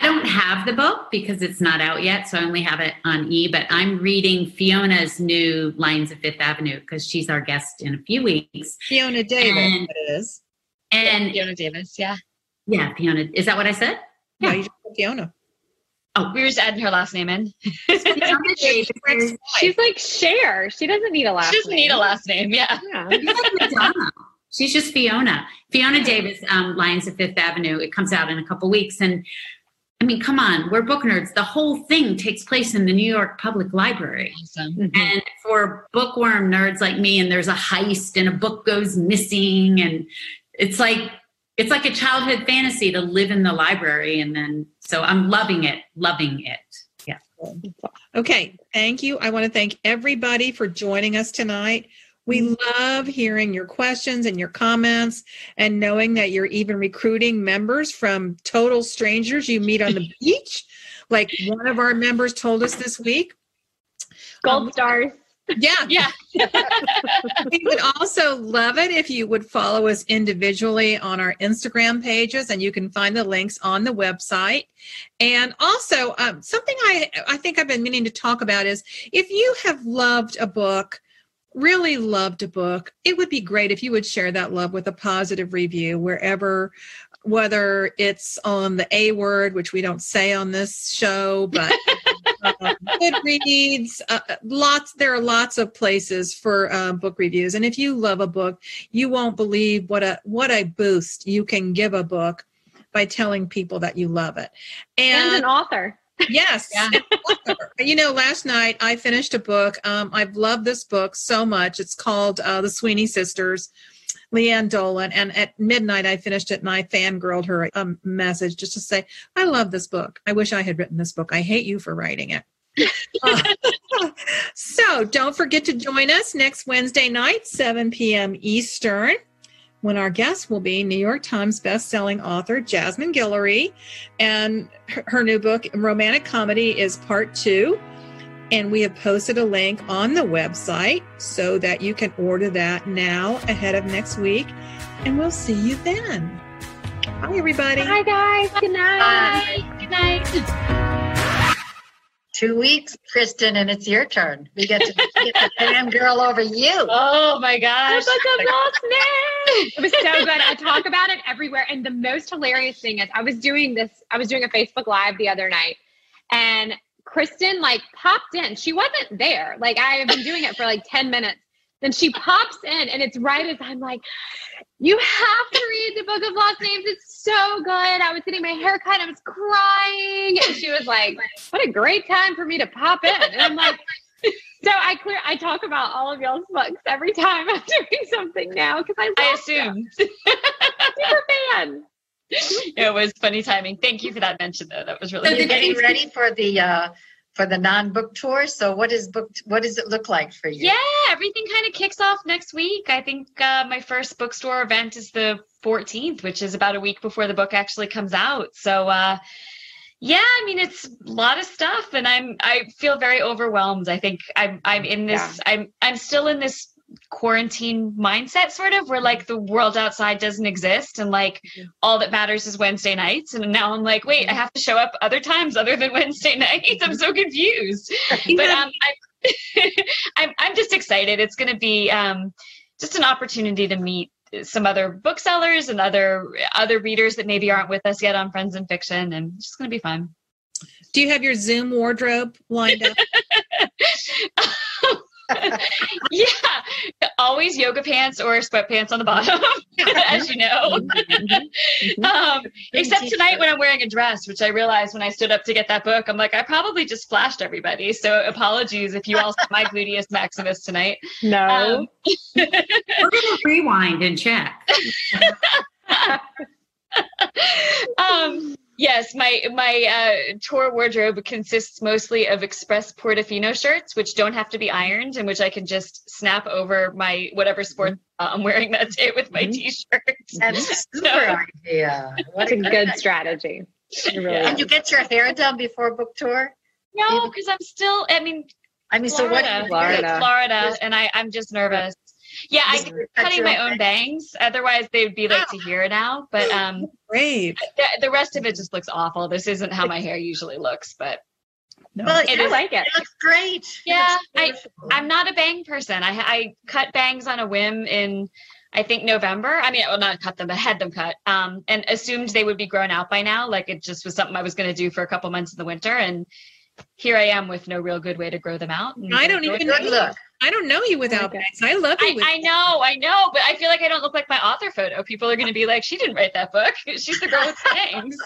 Speaker 5: I don't have the book because it's not out yet, so I only have it on e. But I'm reading Fiona's new Lions of Fifth Avenue because she's our guest in a few weeks.
Speaker 2: Fiona Davis.
Speaker 5: And-
Speaker 2: it is.
Speaker 5: And
Speaker 3: Fiona Davis, yeah.
Speaker 5: yeah, Fiona, is that what I said?
Speaker 2: Yeah, you just put Fiona.
Speaker 3: Oh, we were just adding her last name in.
Speaker 5: Fiona Davis is-
Speaker 4: She's like Cher. She doesn't need a last
Speaker 3: She doesn't
Speaker 4: name.
Speaker 3: need a last name, yeah.
Speaker 4: Yeah.
Speaker 5: she's like Madonna. She's just Fiona. Fiona Davis, um, Lions of Fifth Avenue. It comes out in a couple weeks, and I mean, come on, we're book nerds. The whole thing takes place in the New York Public Library.
Speaker 3: Awesome.
Speaker 4: Mhm.
Speaker 5: And for bookworm nerds like me, and there's a heist and a book goes missing, and it's like it's like a childhood fantasy to live in the library. And then so I'm loving it, loving it. Yeah.
Speaker 2: Okay, thank you. I want to thank everybody for joining us tonight. We mm-hmm. love hearing your questions and your comments and knowing that you're even recruiting members from total strangers you meet on the beach. Like one of our members told us this week.
Speaker 4: Gold um, stars.
Speaker 2: Yeah,
Speaker 3: Yeah.
Speaker 2: we would also love it if you would follow us individually on our Instagram pages, and you can find the links on the website. And also, um, something I I think I've been meaning to talk about is if you have loved a book, really loved a book, it would be great if you would share that love with a positive review wherever. Whether it's on the A word, which we don't say on this show, but uh, Goodreads, uh, lots. There are lots of places for uh, book reviews, and if you love a book, you won't believe what a what a boost you can give a book by telling people that you love it.
Speaker 4: And
Speaker 2: And
Speaker 4: an author.
Speaker 2: yes,
Speaker 3: Yeah.
Speaker 2: you know, last night I finished a book. Um, I've loved this book so much. It's called uh, The Sweeney Sisters. Lian Dolan, and at midnight I finished it and I fangirled her a message just to say, I love this book. I wish I had written this book. I hate you for writing it. Uh, So don't forget to join us next Wednesday night, 7 p.m. Eastern, when our guest will be New York Times bestselling author Jasmine Guillory. And her, her new book, Romantic Comedy, is part two. And we have posted a link on the website so that you can order that now ahead of next week. And we'll see you then. Bye, everybody.
Speaker 4: Hi, guys. Good night.
Speaker 3: Bye. Good night.
Speaker 1: Two weeks, Kristin, and it's your turn. We get to get the damn girl over you.
Speaker 3: Oh my gosh.
Speaker 4: Book of Lost Names. It was so good. I talk about it everywhere. And the most hilarious thing is I was doing this, I was doing a Facebook Live the other night and Kristin like popped in. She wasn't there. Like I have been doing it for like 10 minutes. Then she pops in and it's right as I'm like, you have to read the Book of Lost Names. It's so good. I was getting my hair cut. I was crying. And she was like, what a great time for me to pop in. And I'm like, so I clear I talk about all of y'all's books every time I'm doing something now because I,
Speaker 3: I
Speaker 4: love
Speaker 3: assumed.
Speaker 4: them. super fan.
Speaker 3: it was funny timing. Thank you for that mention though. That was really
Speaker 1: So
Speaker 3: good.
Speaker 1: you're getting ready for the uh for the non-book tour. So what is book what does it look like for you?
Speaker 3: Yeah, everything kind of kicks off next week. I think uh, my first bookstore event is the 14th, which is about a week before the book actually comes out. So, uh, yeah, I mean it's a lot of stuff, and I'm I feel very overwhelmed. I think I'm I'm in this I'm I'm still in this quarantine mindset sort of where like the world outside doesn't exist and like all that matters is Wednesday nights. And now I'm like wait I have to show up other times other than Wednesday nights. I'm so confused. But um I'm I'm I'm just excited. It's going to be um just an opportunity to meet some other booksellers and other other readers that maybe aren't with us yet on Friends and Fiction and it's just going to be fun.
Speaker 2: Do you have your Zoom wardrobe lined up?
Speaker 3: yeah, always yoga pants or sweatpants on the bottom, as you know. um, except tonight when I'm wearing a dress, which I realized when I stood up to get that book, I'm like, I probably just flashed everybody. So apologies if you all saw my gluteus maximus tonight.
Speaker 4: No.
Speaker 3: Um,
Speaker 7: We're going to rewind and check.
Speaker 3: um, yes, my my uh, tour wardrobe consists mostly of Express Portofino shirts, which don't have to be ironed and which I can just snap over my whatever sport uh, I'm wearing that day with my
Speaker 4: Mhm.
Speaker 3: t-shirts.
Speaker 1: That's a super
Speaker 3: So-
Speaker 1: idea. What
Speaker 4: a good strategy. Really
Speaker 3: Yeah.
Speaker 1: And you get your hair done before book tour?
Speaker 3: No, because I'm still. I mean,
Speaker 1: I mean, so what?
Speaker 3: Florida,
Speaker 4: Florida.
Speaker 3: Florida, and I I'm just nervous. Yeah,
Speaker 1: I'm
Speaker 3: cutting my
Speaker 1: own
Speaker 3: own bangs. Otherwise, they'd be like to here now. But um,
Speaker 2: Brave.
Speaker 3: the, the rest of it just looks awful. This isn't how my hair usually looks, but
Speaker 2: No.
Speaker 1: Well,
Speaker 3: It
Speaker 1: it,
Speaker 4: I
Speaker 3: is-
Speaker 4: like it.
Speaker 1: it looks great.
Speaker 3: Yeah,
Speaker 1: looks
Speaker 3: I, I'm not a bang person. I I cut bangs on a whim in I think November. I mean, well, not cut them, but had them cut. Um, and assumed they would be grown out by now. Like it just was something I was going to do for a couple months in the winter, and here I am with no real good way to grow them out.
Speaker 2: I don't even know.
Speaker 1: look.
Speaker 2: I don't know you without
Speaker 4: Okay.
Speaker 2: bangs. I love you
Speaker 3: I, I know, I know, but I feel like I don't look like my author photo. People are going to be like, she didn't write that book. She's the girl with bangs.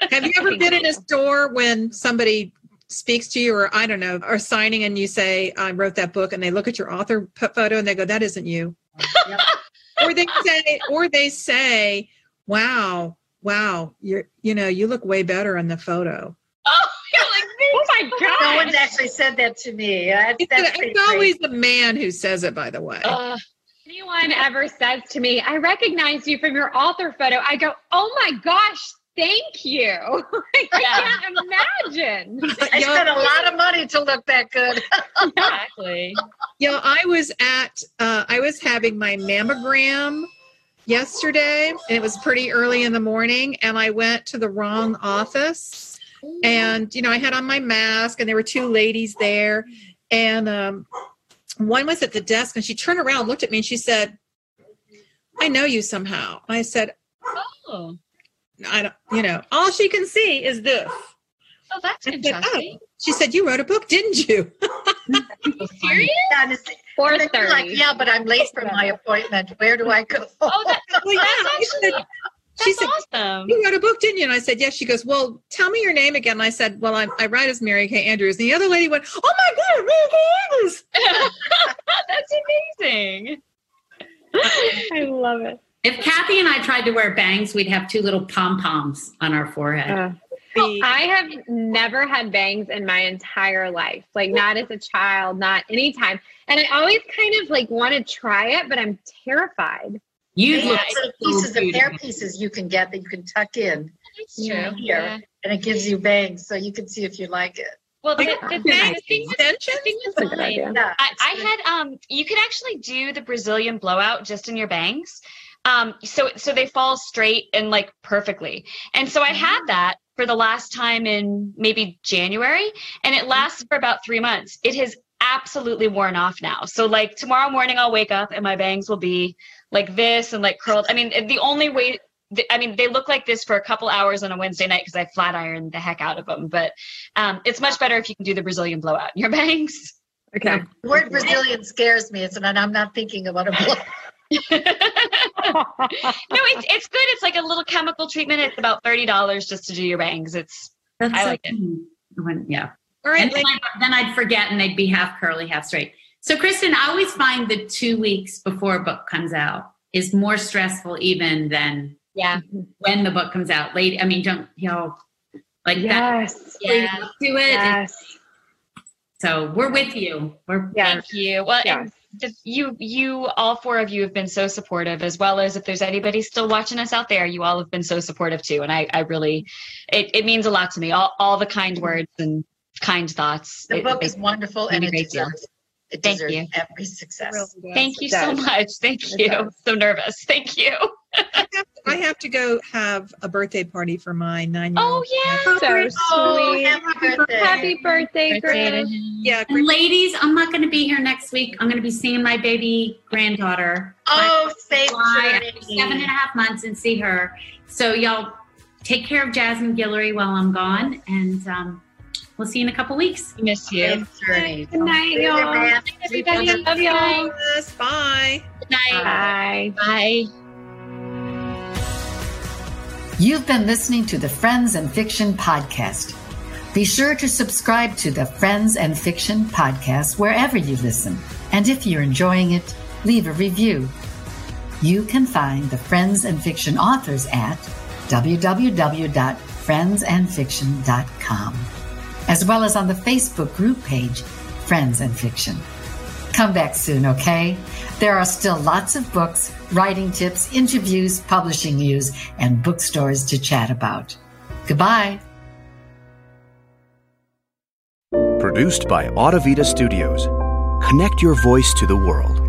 Speaker 2: Have you ever been in a store when somebody speaks to you, or I don't know, are signing and you say, I wrote that book, and they look at your author photo and they go, that isn't you.
Speaker 1: Yep.
Speaker 2: or they say, or they say, wow, wow, you're, you know, you look way better in the photo.
Speaker 3: Oh, you're like,
Speaker 4: Oh my god!
Speaker 1: No one's actually said that to me. That's,
Speaker 2: It's,
Speaker 1: that's pretty
Speaker 2: it's always the man who says it, by the way.
Speaker 3: uh,
Speaker 4: anyone ever says to me, I recognize you from your author photo, I go, oh my gosh, thank you.
Speaker 3: Yeah.
Speaker 4: I can't imagine.
Speaker 1: I
Speaker 2: Yo-
Speaker 1: spent a lot of money to look that good.
Speaker 3: exactly.
Speaker 2: Yeah, I was at uh, I was having my mammogram yesterday, and it was pretty early in the morning, and I went to the wrong office, and you know I had on my mask, and there were two ladies there, and um, one was at the desk, and she turned around, looked at me, and she said, "I know you somehow." I said,
Speaker 3: Oh,
Speaker 2: "I don't, you know, all she can see is this."
Speaker 3: oh that's
Speaker 2: I said,
Speaker 3: interesting.
Speaker 2: She said, "You wrote a book, didn't you?"
Speaker 3: Serious?
Speaker 1: Yeah, and it's-
Speaker 4: Four
Speaker 1: and then you're like, yeah, but I'm late for my appointment. Where do I go?
Speaker 3: Oh, that,
Speaker 2: Well, yeah,
Speaker 3: that's
Speaker 2: she said-
Speaker 3: actually
Speaker 2: she
Speaker 3: that's
Speaker 2: said,
Speaker 3: awesome.
Speaker 2: you wrote a book, didn't you? And I said, yes. She goes, well, tell me your name again. And I said, well, I, I write as Mary Kay Andrews. And the other lady went, oh my God, Mary Kay Andrews.
Speaker 3: that's amazing.
Speaker 4: I love it.
Speaker 7: If Kathy and I tried to wear bangs, we'd have two little pom poms on our forehead.
Speaker 4: Uh, the, I have never had bangs in my entire life, like not as a child, not anytime. And I always kind of like want to try it, but I'm terrified.
Speaker 8: You yeah, look pieces of hair pieces you can get that you can tuck in.
Speaker 3: True.
Speaker 8: Here, yeah. and it gives you bangs, so you can see if you like it.
Speaker 3: Well, the, the, thing, extension. Thing is yeah, I, I had um. You could actually do the Brazilian blowout just in your bangs. Um, so so they fall straight and like perfectly. And so I had mm-hmm. that for the last time in maybe January, and it lasts for about three months. It has absolutely worn off now. So like tomorrow morning, I'll wake up and my bangs will be like this and like curled. I mean, the only way. I mean, they look like this for a couple hours on a Wednesday night because I flat iron the heck out of them. But um, it's much better if you can do the Brazilian blowout in your bangs.
Speaker 8: Okay. The word Brazilian scares me. It's and I'm not thinking about a blow. no,
Speaker 3: it's it's good. It's like a little chemical treatment. It's about thirty dollars just to do your bangs. It's That's I like it.
Speaker 5: When, yeah. All right. And then, I'd, then I'd forget, and they'd be half curly, half straight. So, Kristin, I always find the two weeks before a book comes out is more stressful even than
Speaker 3: yeah
Speaker 5: when the book comes out. Late. I mean, don't you know like
Speaker 4: yes.
Speaker 5: that? Yeah. Do it. Yes. So we're with you. We're
Speaker 3: yes. thank you. Well, yes you you all four of you have been so supportive as well as if there's anybody still watching us out there you all have been so supportive too and i i really it, it means a lot to me all, all the kind words and kind thoughts
Speaker 8: the it, book is wonderful and it deserves, it
Speaker 3: thank you.
Speaker 8: every success.
Speaker 3: Thank you so much. Thank you. so nervous. Thank you.
Speaker 2: I have to go have a birthday party for my nine year
Speaker 3: old. Oh yeah,
Speaker 4: so oh, sweet. Happy birthday, happy birthday, Grace.
Speaker 5: Yeah, and ladies, I'm not going to be here next week. I'm going to be seeing my baby granddaughter.
Speaker 8: Oh, safe
Speaker 5: seven and a half months and see her. So y'all take care of Jasmine Guillory while I'm gone, and um, we'll see you in a couple weeks.
Speaker 3: Miss you.
Speaker 4: Good night, y'all.
Speaker 3: Everybody, love y'all.
Speaker 2: Bye.
Speaker 3: Good night.
Speaker 4: Bye.
Speaker 3: Bye.
Speaker 1: You've been listening to the Friends and Fiction podcast. Be sure to subscribe to the Friends and Fiction podcast wherever you listen. And if you're enjoying it, leave a review. You can find the Friends and Fiction authors at www.friendsandfiction.com, as well as on the Facebook group page, Friends and Fiction. Come back soon, okay? There are still lots of books, writing tips, interviews, publishing news, and bookstores to chat about. Goodbye.
Speaker 9: Produced by Audivita Studios. Connect your voice to the world.